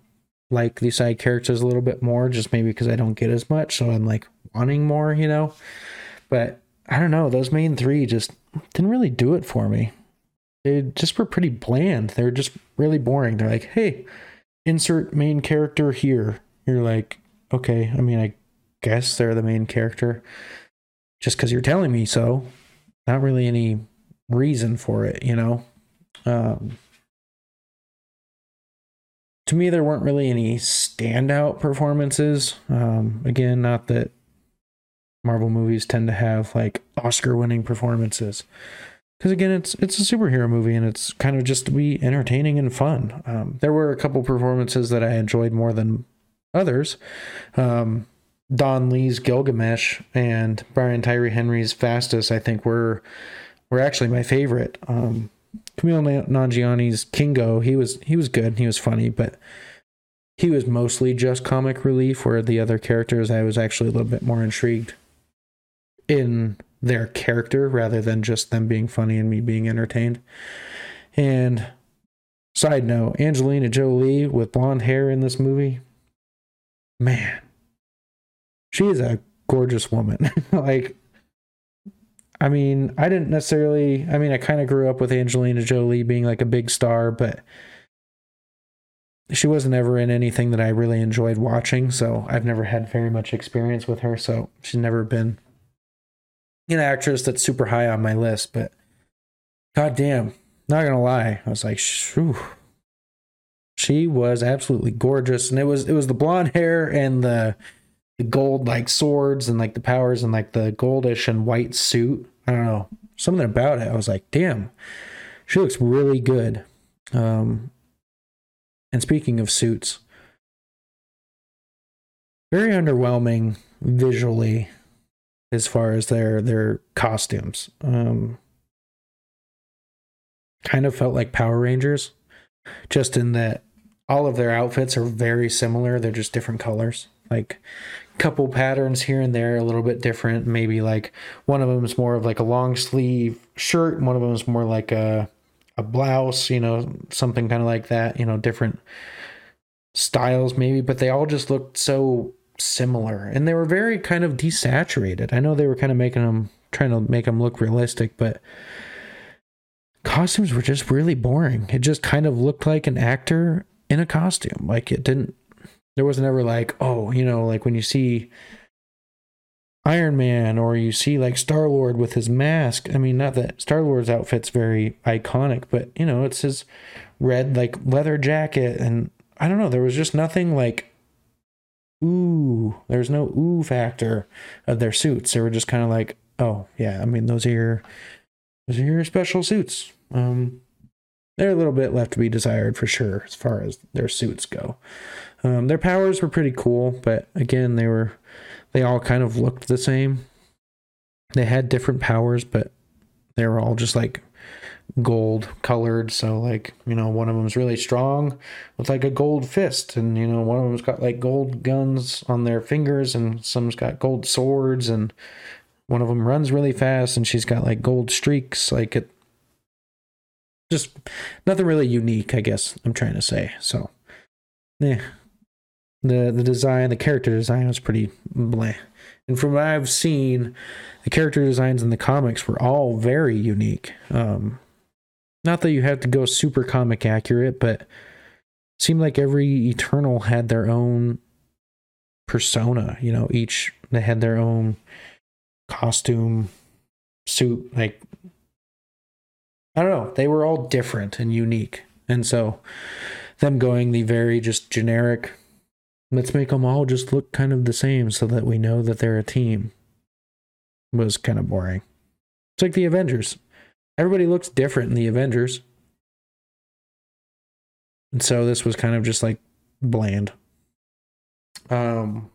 Speaker 1: like these side characters a little bit more, just maybe because I don't get as much. So I'm like wanting more, you know? But I don't know. Those main three just didn't really do it for me. They just were pretty bland. They're just really boring. They're like, hey, insert main character here. You're like, okay. I mean, I guess they're the main character just because you're telling me so. Not really any reason for it, you know. Um, to me, there weren't really any standout performances. Um, again, not that Marvel movies tend to have like Oscar-winning performances, because again, it's it's a superhero movie and it's kind of just to be entertaining and fun. Um, there were a couple performances that I enjoyed more than others. Um, Don Lee's Gilgamesh and Brian Tyree Henry's Phastos, I think were were actually my favorite. Um, Kumail Nanjiani's Kingo, he was he was good, he was funny, but he was mostly just comic relief. Where the other characters, I was actually a little bit more intrigued in their character rather than just them being funny and me being entertained. And side note, Angelina Jolie with blonde hair in this movie, man she is a gorgeous woman. (laughs) like, I mean, I didn't necessarily, I mean, I kind of grew up with Angelina Jolie being like a big star, but she wasn't ever in anything that I really enjoyed watching. So I've never had very much experience with her. So she's never been an actress that's super high on my list. But goddamn, not gonna lie, I was like, Shoo. she was absolutely gorgeous, and it was it was the blonde hair and the the gold like swords and like the powers and like the goldish and white suit. I don't know, something about it. I was like, damn, she looks really good. Um, and speaking of suits, very underwhelming visually as far as their their costumes. Um, kind of felt like Power Rangers, just in that all of their outfits are very similar. They're just different colors. Like couple patterns here and there, a little bit different. Maybe like one of them is more of like a long sleeve shirt, and one of them is more like a a blouse, you know, something kind of like that, you know, different styles maybe, but they all just looked so similar and they were very kind of desaturated. I know they were kind of making them trying to make them look realistic, but costumes were just really boring. It just kind of looked like an actor in a costume. Like it didn't there wasn't ever like, oh, you know, like when you see Iron Man or you see like Star Lord with his mask. I mean, not that Star Lord's outfit's very iconic, but you know, it's his red like leather jacket and I don't know, there was just nothing like ooh, there's no ooh factor of their suits. They were just kind of like, oh yeah, I mean those are your those are your special suits. Um they're a little bit left to be desired for sure as far as their suits go. Um, their powers were pretty cool, but again, they were they all kind of looked the same. They had different powers, but they were all just like gold colored. So like, you know, one of them's really strong with like a gold fist and you know, one of them's got like gold guns on their fingers and some's got gold swords and one of them runs really fast and she's got like gold streaks like it just nothing really unique, I guess I'm trying to say. So, yeah, the the design, the character design was pretty bland. And from what I've seen, the character designs in the comics were all very unique. Um, not that you have to go super comic accurate, but seemed like every Eternal had their own persona. You know, each they had their own costume, suit. Like I don't know, they were all different and unique, and so them going the very just generic let's make them all just look kind of the same so that we know that they're a team was kind of boring. It's like the Avengers. Everybody looks different in the Avengers. And so this was kind of just like bland. Um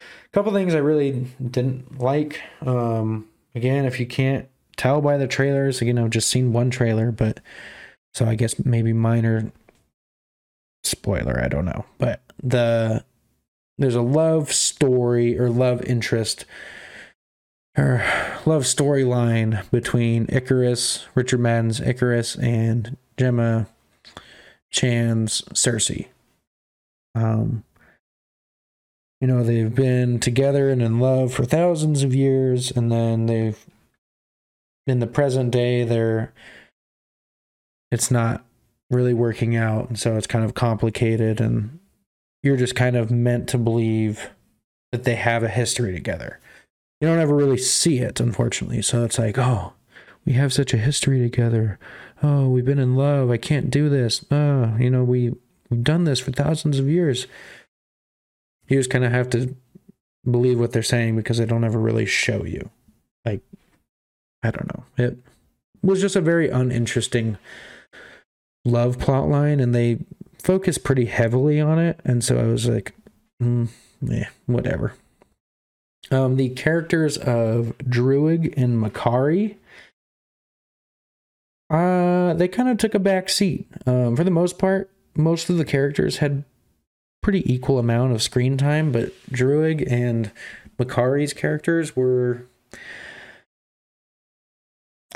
Speaker 1: a couple things I really didn't like. Um again, if you can't tell by the trailers, again, I've just seen one trailer, but so I guess maybe minor spoiler, I don't know. But the there's a love story or love interest or love storyline between Ikaris, Richard Madden's Ikaris, and Gemma Chan's Sersi. Um, you know, they've been together and in love for thousands of years, and then they've in the present day they're it's not really working out and so it's kind of complicated and you're just kind of meant to believe that they have a history together. You don't ever really see it, unfortunately. So it's like, oh, we have such a history together. Oh, we've been in love. I can't do this. Oh, you know, we we've done this for thousands of years. You just kind of have to believe what they're saying because they don't ever really show you. Like, I don't know. It was just a very uninteresting love plot line, and they focus pretty heavily on it, and so I was like, mm, yeah, whatever. Um, the characters of Druig and Makkari, uh, they kind of took a back seat. Um, for the most part, most of the characters had pretty equal amount of screen time, but Druig and Makkari's characters were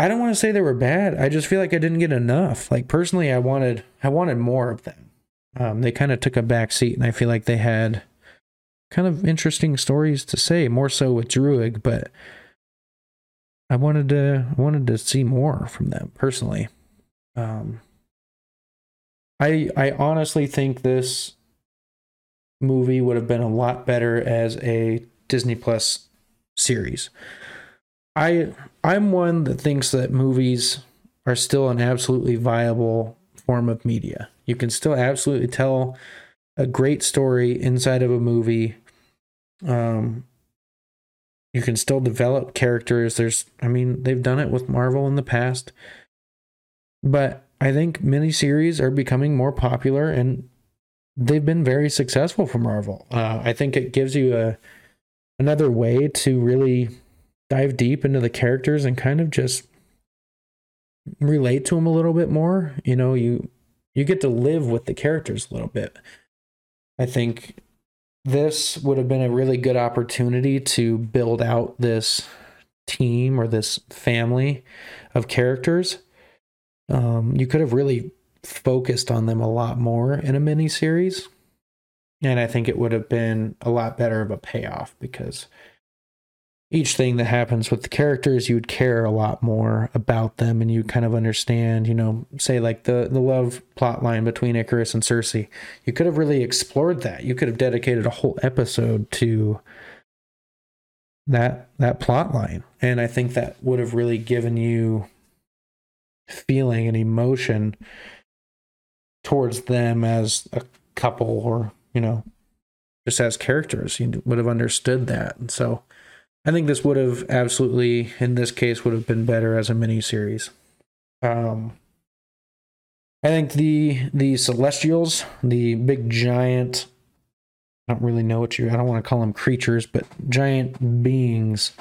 Speaker 1: I don't want to say they were bad. I just feel like I didn't get enough. Like personally, I wanted I wanted more of them. Um, they kind of took a back seat, and I feel like they had kind of interesting stories to say, more so with Druig, but I wanted to I wanted to see more from them personally. Um, I I honestly think this movie would have been a lot better as a Disney Plus series. I I'm one that thinks that movies are still an absolutely viable form of media. You can still absolutely tell a great story inside of a movie. Um, you can still develop characters. There's, I mean, they've done it with Marvel in the past, but I think miniseries are becoming more popular and they've been very successful for Marvel. Uh, I think it gives you a another way to really dive deep into the characters and kind of just relate to them a little bit more. You know, you you get to live with the characters a little bit. I think this would have been a really good opportunity to build out this team or this family of characters. Um, you could have really focused on them a lot more in a mini series. And I think it would have been a lot better of a payoff because each thing that happens with the characters, you would care a lot more about them and you kind of understand, you know, say like the, the love plot line between Ikaris and Sersi. You could have really explored that. You could have dedicated a whole episode to that that plot line. And I think that would have really given you feeling and emotion towards them as a couple or, you know, just as characters. You would have understood that. And so I think this would have absolutely, in this case, would have been better as a mini series. Um, I think the the Celestials, the big giant, I don't really know what you, I don't want to call them creatures, but giant beings,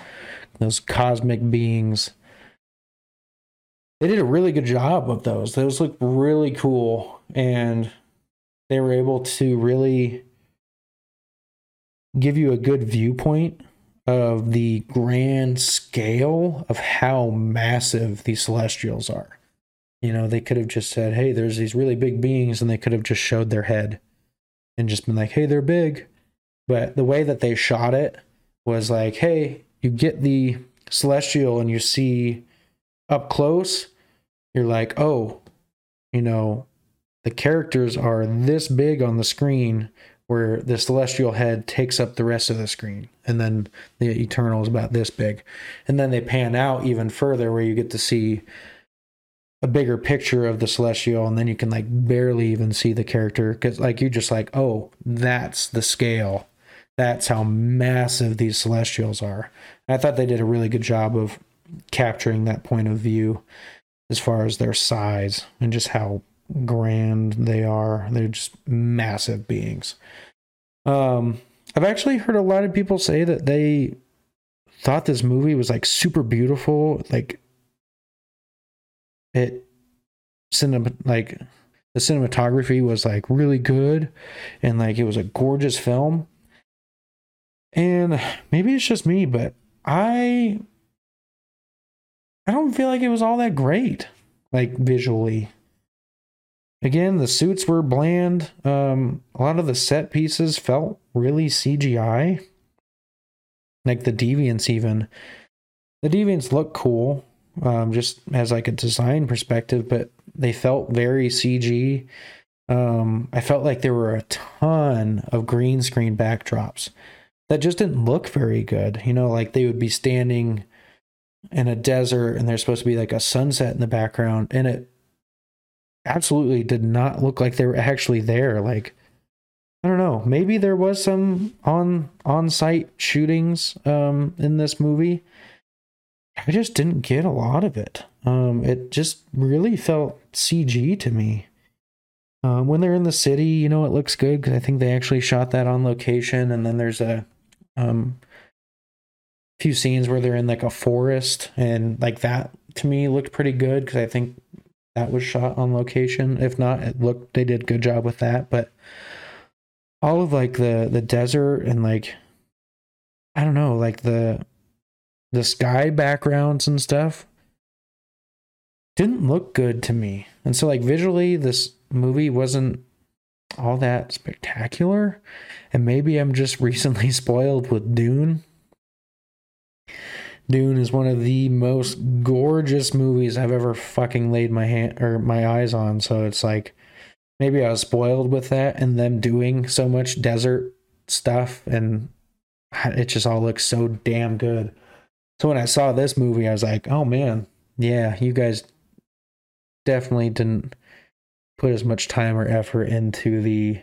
Speaker 1: those cosmic beings. They did a really good job of those. Those look really cool, and they were able to really give you a good viewpoint of the grand scale of how massive these celestials are. You know, they could have just said, hey, there's these really big beings, and they could have just showed their head and just been like, hey, they're big. But the way that they shot it was like, hey, you get the celestial and you see up close, you're like, oh, you know, the characters are this big on the screen where the celestial head takes up the rest of the screen and then the eternal is about this big. And then they pan out even further where you get to see a bigger picture of the celestial and then you can like barely even see the character because like you're just like oh that's the scale. That's how massive these celestials are. And i thought they did a really good job of capturing that point of view as far as their size and just how grand they are. They're just massive beings. Um, I've actually heard a lot of people say that they thought this movie was like super beautiful, like it cinema like the cinematography was like really good and like it was a gorgeous film. And maybe it's just me, but I I don't feel like it was all that great like visually again the suits were bland. Um a lot of the set pieces felt really cgi like the deviants even. The deviants look cool um just as like a design perspective but they felt very cg um i felt like there were a ton of green screen backdrops that just didn't look very good. You know like they would be standing in a desert and there's supposed to be like a sunset in the background and it absolutely did not look like they were actually there. Like, I don't know. Maybe there was some on on site shootings um, in this movie. I just didn't get a lot of it. Um, it just really felt CG to me. Um, when they're in the city, you know, it looks good because I think they actually shot that on location. And then there's a um, few scenes where they're in like a forest, and like that to me looked pretty good because I think that was shot on location. If not, it looked they did a good job with that. But all of like the the desert and like I don't know, like the the sky backgrounds and stuff didn't look good to me. And so like visually this movie wasn't all that spectacular. And maybe I'm just (laughs) recently spoiled with Dune Dune is one of the most gorgeous movies I've ever fucking laid my hand or my eyes on. So it's like maybe I was spoiled with that and them doing so much desert stuff and it just all looks so damn good. So when I saw this movie, I was like, oh man, yeah, you guys definitely didn't put as much time or effort into the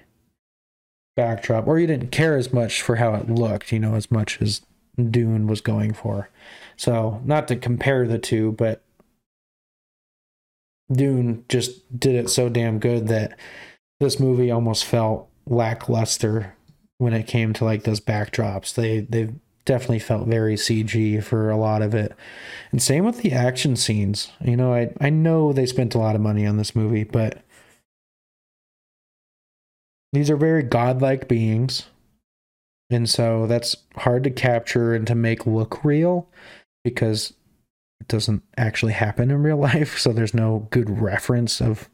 Speaker 1: backdrop, or you didn't care as much for how it looked, you know, as much as Dune was going for. So, not to compare the two, but Dune just did it so damn good that this movie almost felt lackluster when it came to like those backdrops. They they definitely felt very CG for a lot of it. And same with the action scenes. You know, I I know they spent a lot of money on this movie, but these are very godlike beings. And so that's hard to capture and to make look real because it doesn't actually happen in real (laughs) life. So there's no good reference of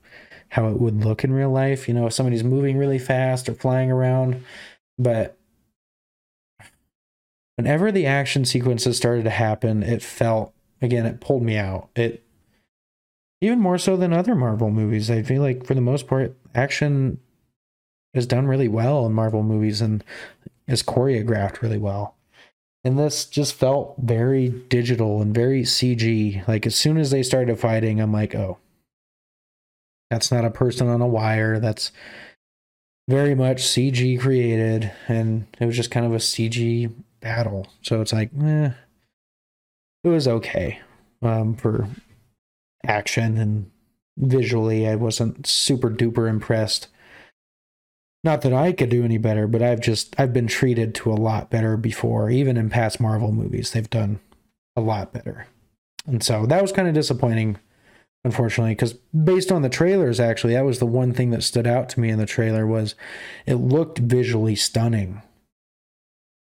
Speaker 1: how it would look in real life. You know, if somebody's moving really fast or flying around. But whenever the action sequences started to happen, it felt, again, it pulled me out. It, even more so than other Marvel movies, I feel like for the most part, action is done really well in Marvel movies and is choreographed really well. And this just felt very digital and very CG. Like as soon as they started fighting, I'm like, oh, that's not a person on a wire. That's very much CG created. And it was just kind of a CG battle. So it's like, eh, it was okay um, for action and visually. I wasn't super duper impressed not that I could do any better, but I've just I've been treated to a lot better before. Even in past Marvel movies, they've done a lot better. And so that was kind of disappointing, unfortunately, because based on the trailers, actually, that was the one thing that stood out to me in the trailer was it looked visually stunning.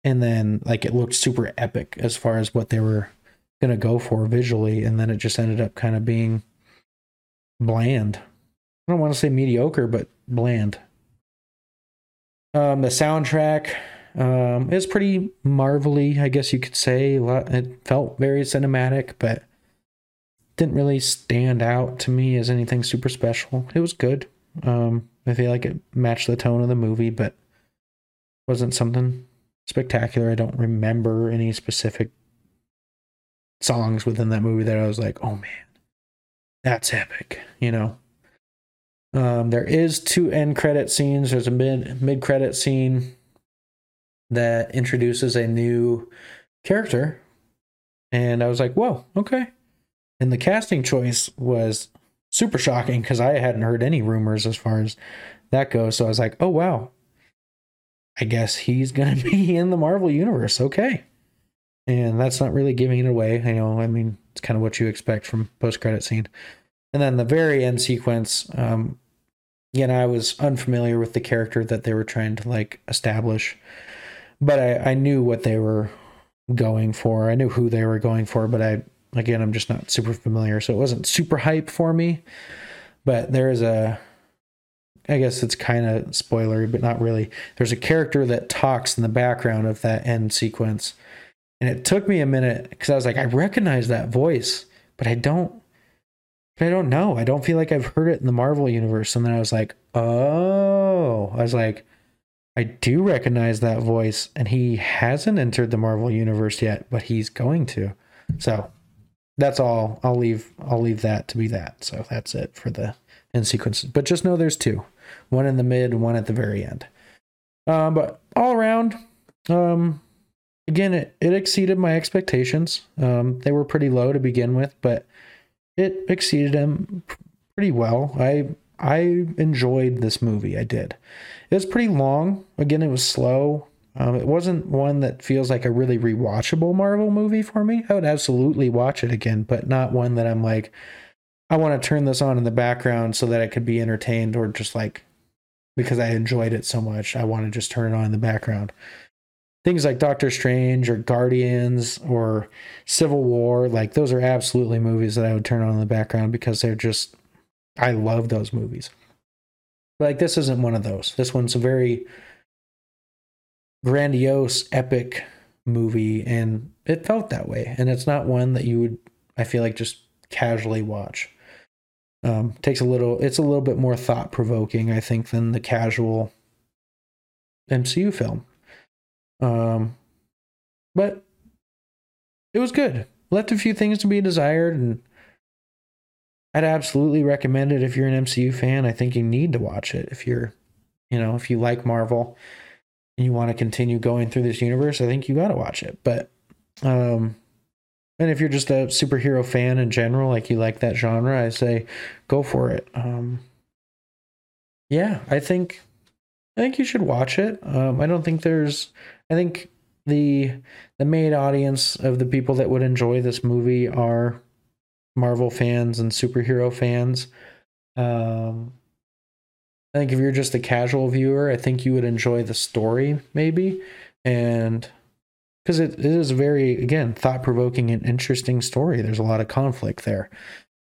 Speaker 1: And then like it looked super epic as far as what they were gonna go for visually, and then it just ended up kind of being bland. I don't want to say mediocre, but bland. Um, the soundtrack um, is pretty marvelly, I guess you could say. It felt very cinematic, but didn't really stand out to me as anything super special. It was good. Um, I feel like it matched the tone of the movie, but wasn't something spectacular. I don't remember any specific songs within that movie that I was like, oh man, that's epic, you know. Um, there is two end credit scenes. There's a mid mid credit scene that introduces a new character, and I was like, "Whoa, okay." And the casting choice was super shocking because I hadn't heard any rumors as far as that goes. So I was like, "Oh wow, I guess he's gonna (laughs) be in the Marvel universe." Okay, and that's not really giving it away. You know, I mean, it's kind of what you expect from post credit scene. And then the very end sequence, um, again, I was unfamiliar with the character that they were trying to like establish, but I, I knew what they were going for. I knew who they were going for, but I, again, I'm just not super familiar. So it wasn't super hype for me, but there is a, I guess it's kind of spoilery, but not really. There's a character that talks in the background of that end sequence. And it took me a minute because I was like, I recognize that voice, but I don't I don't know. I don't feel like I've heard it in the Marvel universe. And then I was like, oh, I was like, I do recognize that voice, and he hasn't entered the Marvel universe yet, but he's going to. So that's all. I'll leave. I'll leave that to be that. So that's it for the end sequences. But just know there's two, one in the mid, one at the very end. Um, but all around, um, again, it, it exceeded my expectations. Um, they were pretty low to begin with, but it exceeded him pretty well. I I enjoyed this movie. I did. It was pretty long. Again, it was slow. Um, it wasn't one that feels like a really rewatchable Marvel movie for me. I would absolutely watch it again, but not one that I'm like, I want to turn this on in the background so that I could be entertained or just like because I enjoyed it so much. I want to just turn it on in the background things like Doctor Strange or Guardians or Civil War, like those are absolutely movies that I would turn on in the background because they're just I love those movies. Like this isn't one of those. This one's a very grandiose, epic movie and it felt that way. And it's not one that you would I feel like just casually watch. Um, takes a little it's a little bit more thought provoking, I think, than the casual MCU film. Um, but it was good. Left a few things to be desired, and I'd absolutely recommend it if you're an MCU fan. I think you need to watch it if you're, you know, if you like Marvel and you want to continue going through this universe. I think you got to watch it. But Um, and if you're just a superhero fan in general, like you like that genre, I say go for it. Um, yeah, I think I think you should watch it. Um, I don't think there's. I think the the main audience of the people that would enjoy this movie are Marvel fans and superhero fans. Um, I think if you're just a casual viewer, I think you would enjoy the story maybe, and because it, it is very again thought provoking and interesting story. There's a lot of conflict there,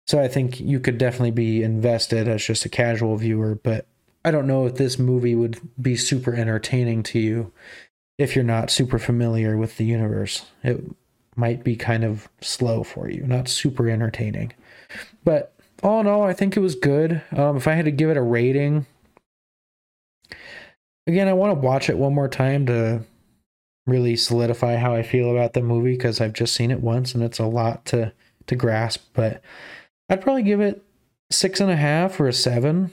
Speaker 1: so I think you could definitely be invested as just a casual viewer. But I don't know if this movie would be super entertaining to you if you're not super familiar with the universe. It might be kind of slow for you, not super entertaining. But all in all, I think it was good. Um, if I had to give it a rating, again, I want to watch it one more time to really solidify how I feel about the movie because I've just seen it once and it's a lot to to grasp. But I'd probably give it six and a half or a seven.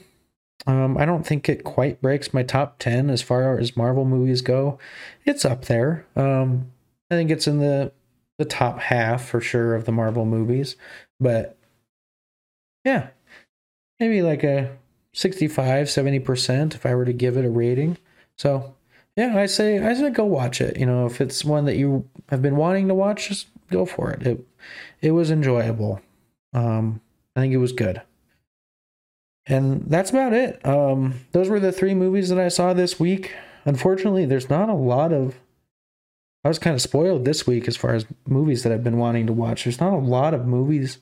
Speaker 1: Um, I don't think it quite breaks my top 10 as far as Marvel movies go. It's up there. Um, I think it's in the the top half for sure of the Marvel movies, but yeah, maybe like a 65, 70% if I were to give it a rating. So, yeah, I say I say go watch it. You know, if it's one that you have been wanting to watch, just go for it. It it was enjoyable. Um, I think it was good. And that's about it. Um, those were the three movies that I saw this week. Unfortunately, there's not a lot of. I was kind of spoiled this week as far as movies that I've been wanting to watch. There's not a lot of movies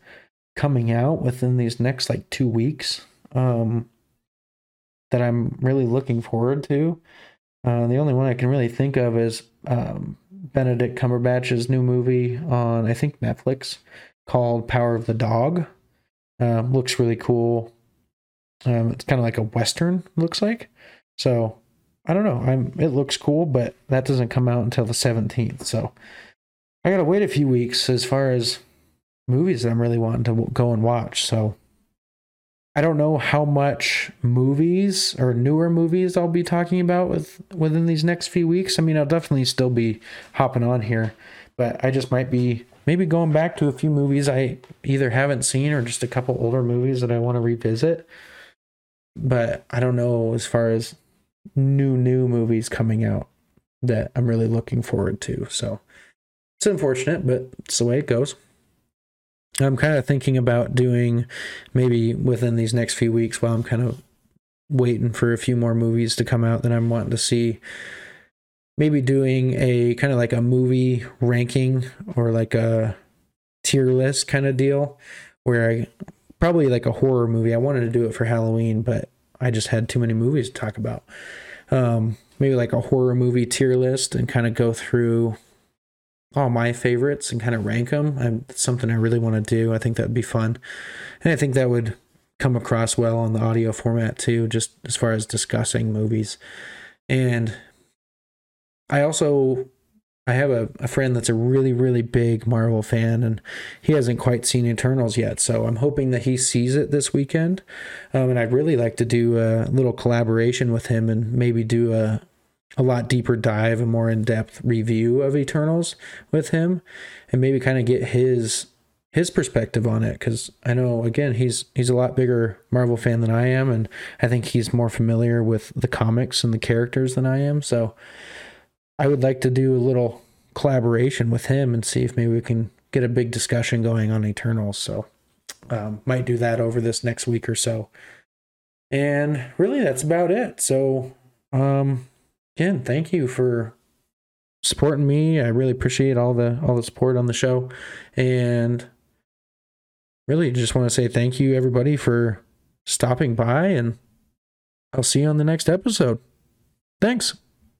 Speaker 1: coming out within these next like two weeks um, that I'm really looking forward to. Uh, the only one I can really think of is um, Benedict Cumberbatch's new movie on, I think, Netflix called Power of the Dog. Uh, looks really cool. Um, it's kind of like a western, looks like. So I don't know. I'm. It looks cool, but that doesn't come out until the 17th. So I gotta wait a few weeks as far as movies that I'm really wanting to go and watch. So I don't know how much movies or newer movies I'll be talking about with within these next few weeks. I mean, I'll definitely still be hopping on here, but I just might be maybe going back to a few movies I either haven't seen or just a couple older movies that I want to revisit. But I don't know as far as new new movies coming out that I'm really looking forward to. So it's unfortunate, but it's the way it goes. I'm kind of thinking about doing maybe within these next few weeks while I'm kind of waiting for a few more movies to come out that I'm wanting to see. Maybe doing a kind of like a movie ranking or like a tier list kind of deal where I probably like a horror movie. I wanted to do it for Halloween, but I just had too many movies to talk about. Um, maybe like a horror movie tier list and kind of go through all my favorites and kind of rank them. I'm something I really want to do. I think that would be fun. And I think that would come across well on the audio format too, just as far as discussing movies. And I also I have a, a friend that's a really, really big Marvel fan, and he hasn't quite seen Eternals yet. So I'm hoping that he sees it this weekend. Um, and I'd really like to do a little collaboration with him and maybe do a, a lot deeper dive a more in depth review of Eternals with him, and maybe kind of get his his perspective on it because I know again he's he's a lot bigger Marvel fan than I am, and I think he's more familiar with the comics and the characters than I am. So I would like to do a little collaboration with him and see if maybe we can get a big discussion going on Eternals. So um, might do that over this next week or so. And really, that's about it. So um, again, thank you for supporting me. I really appreciate all the all the support on the show, and really just want to say thank you everybody for stopping by, and I'll see you on the next episode. Thanks.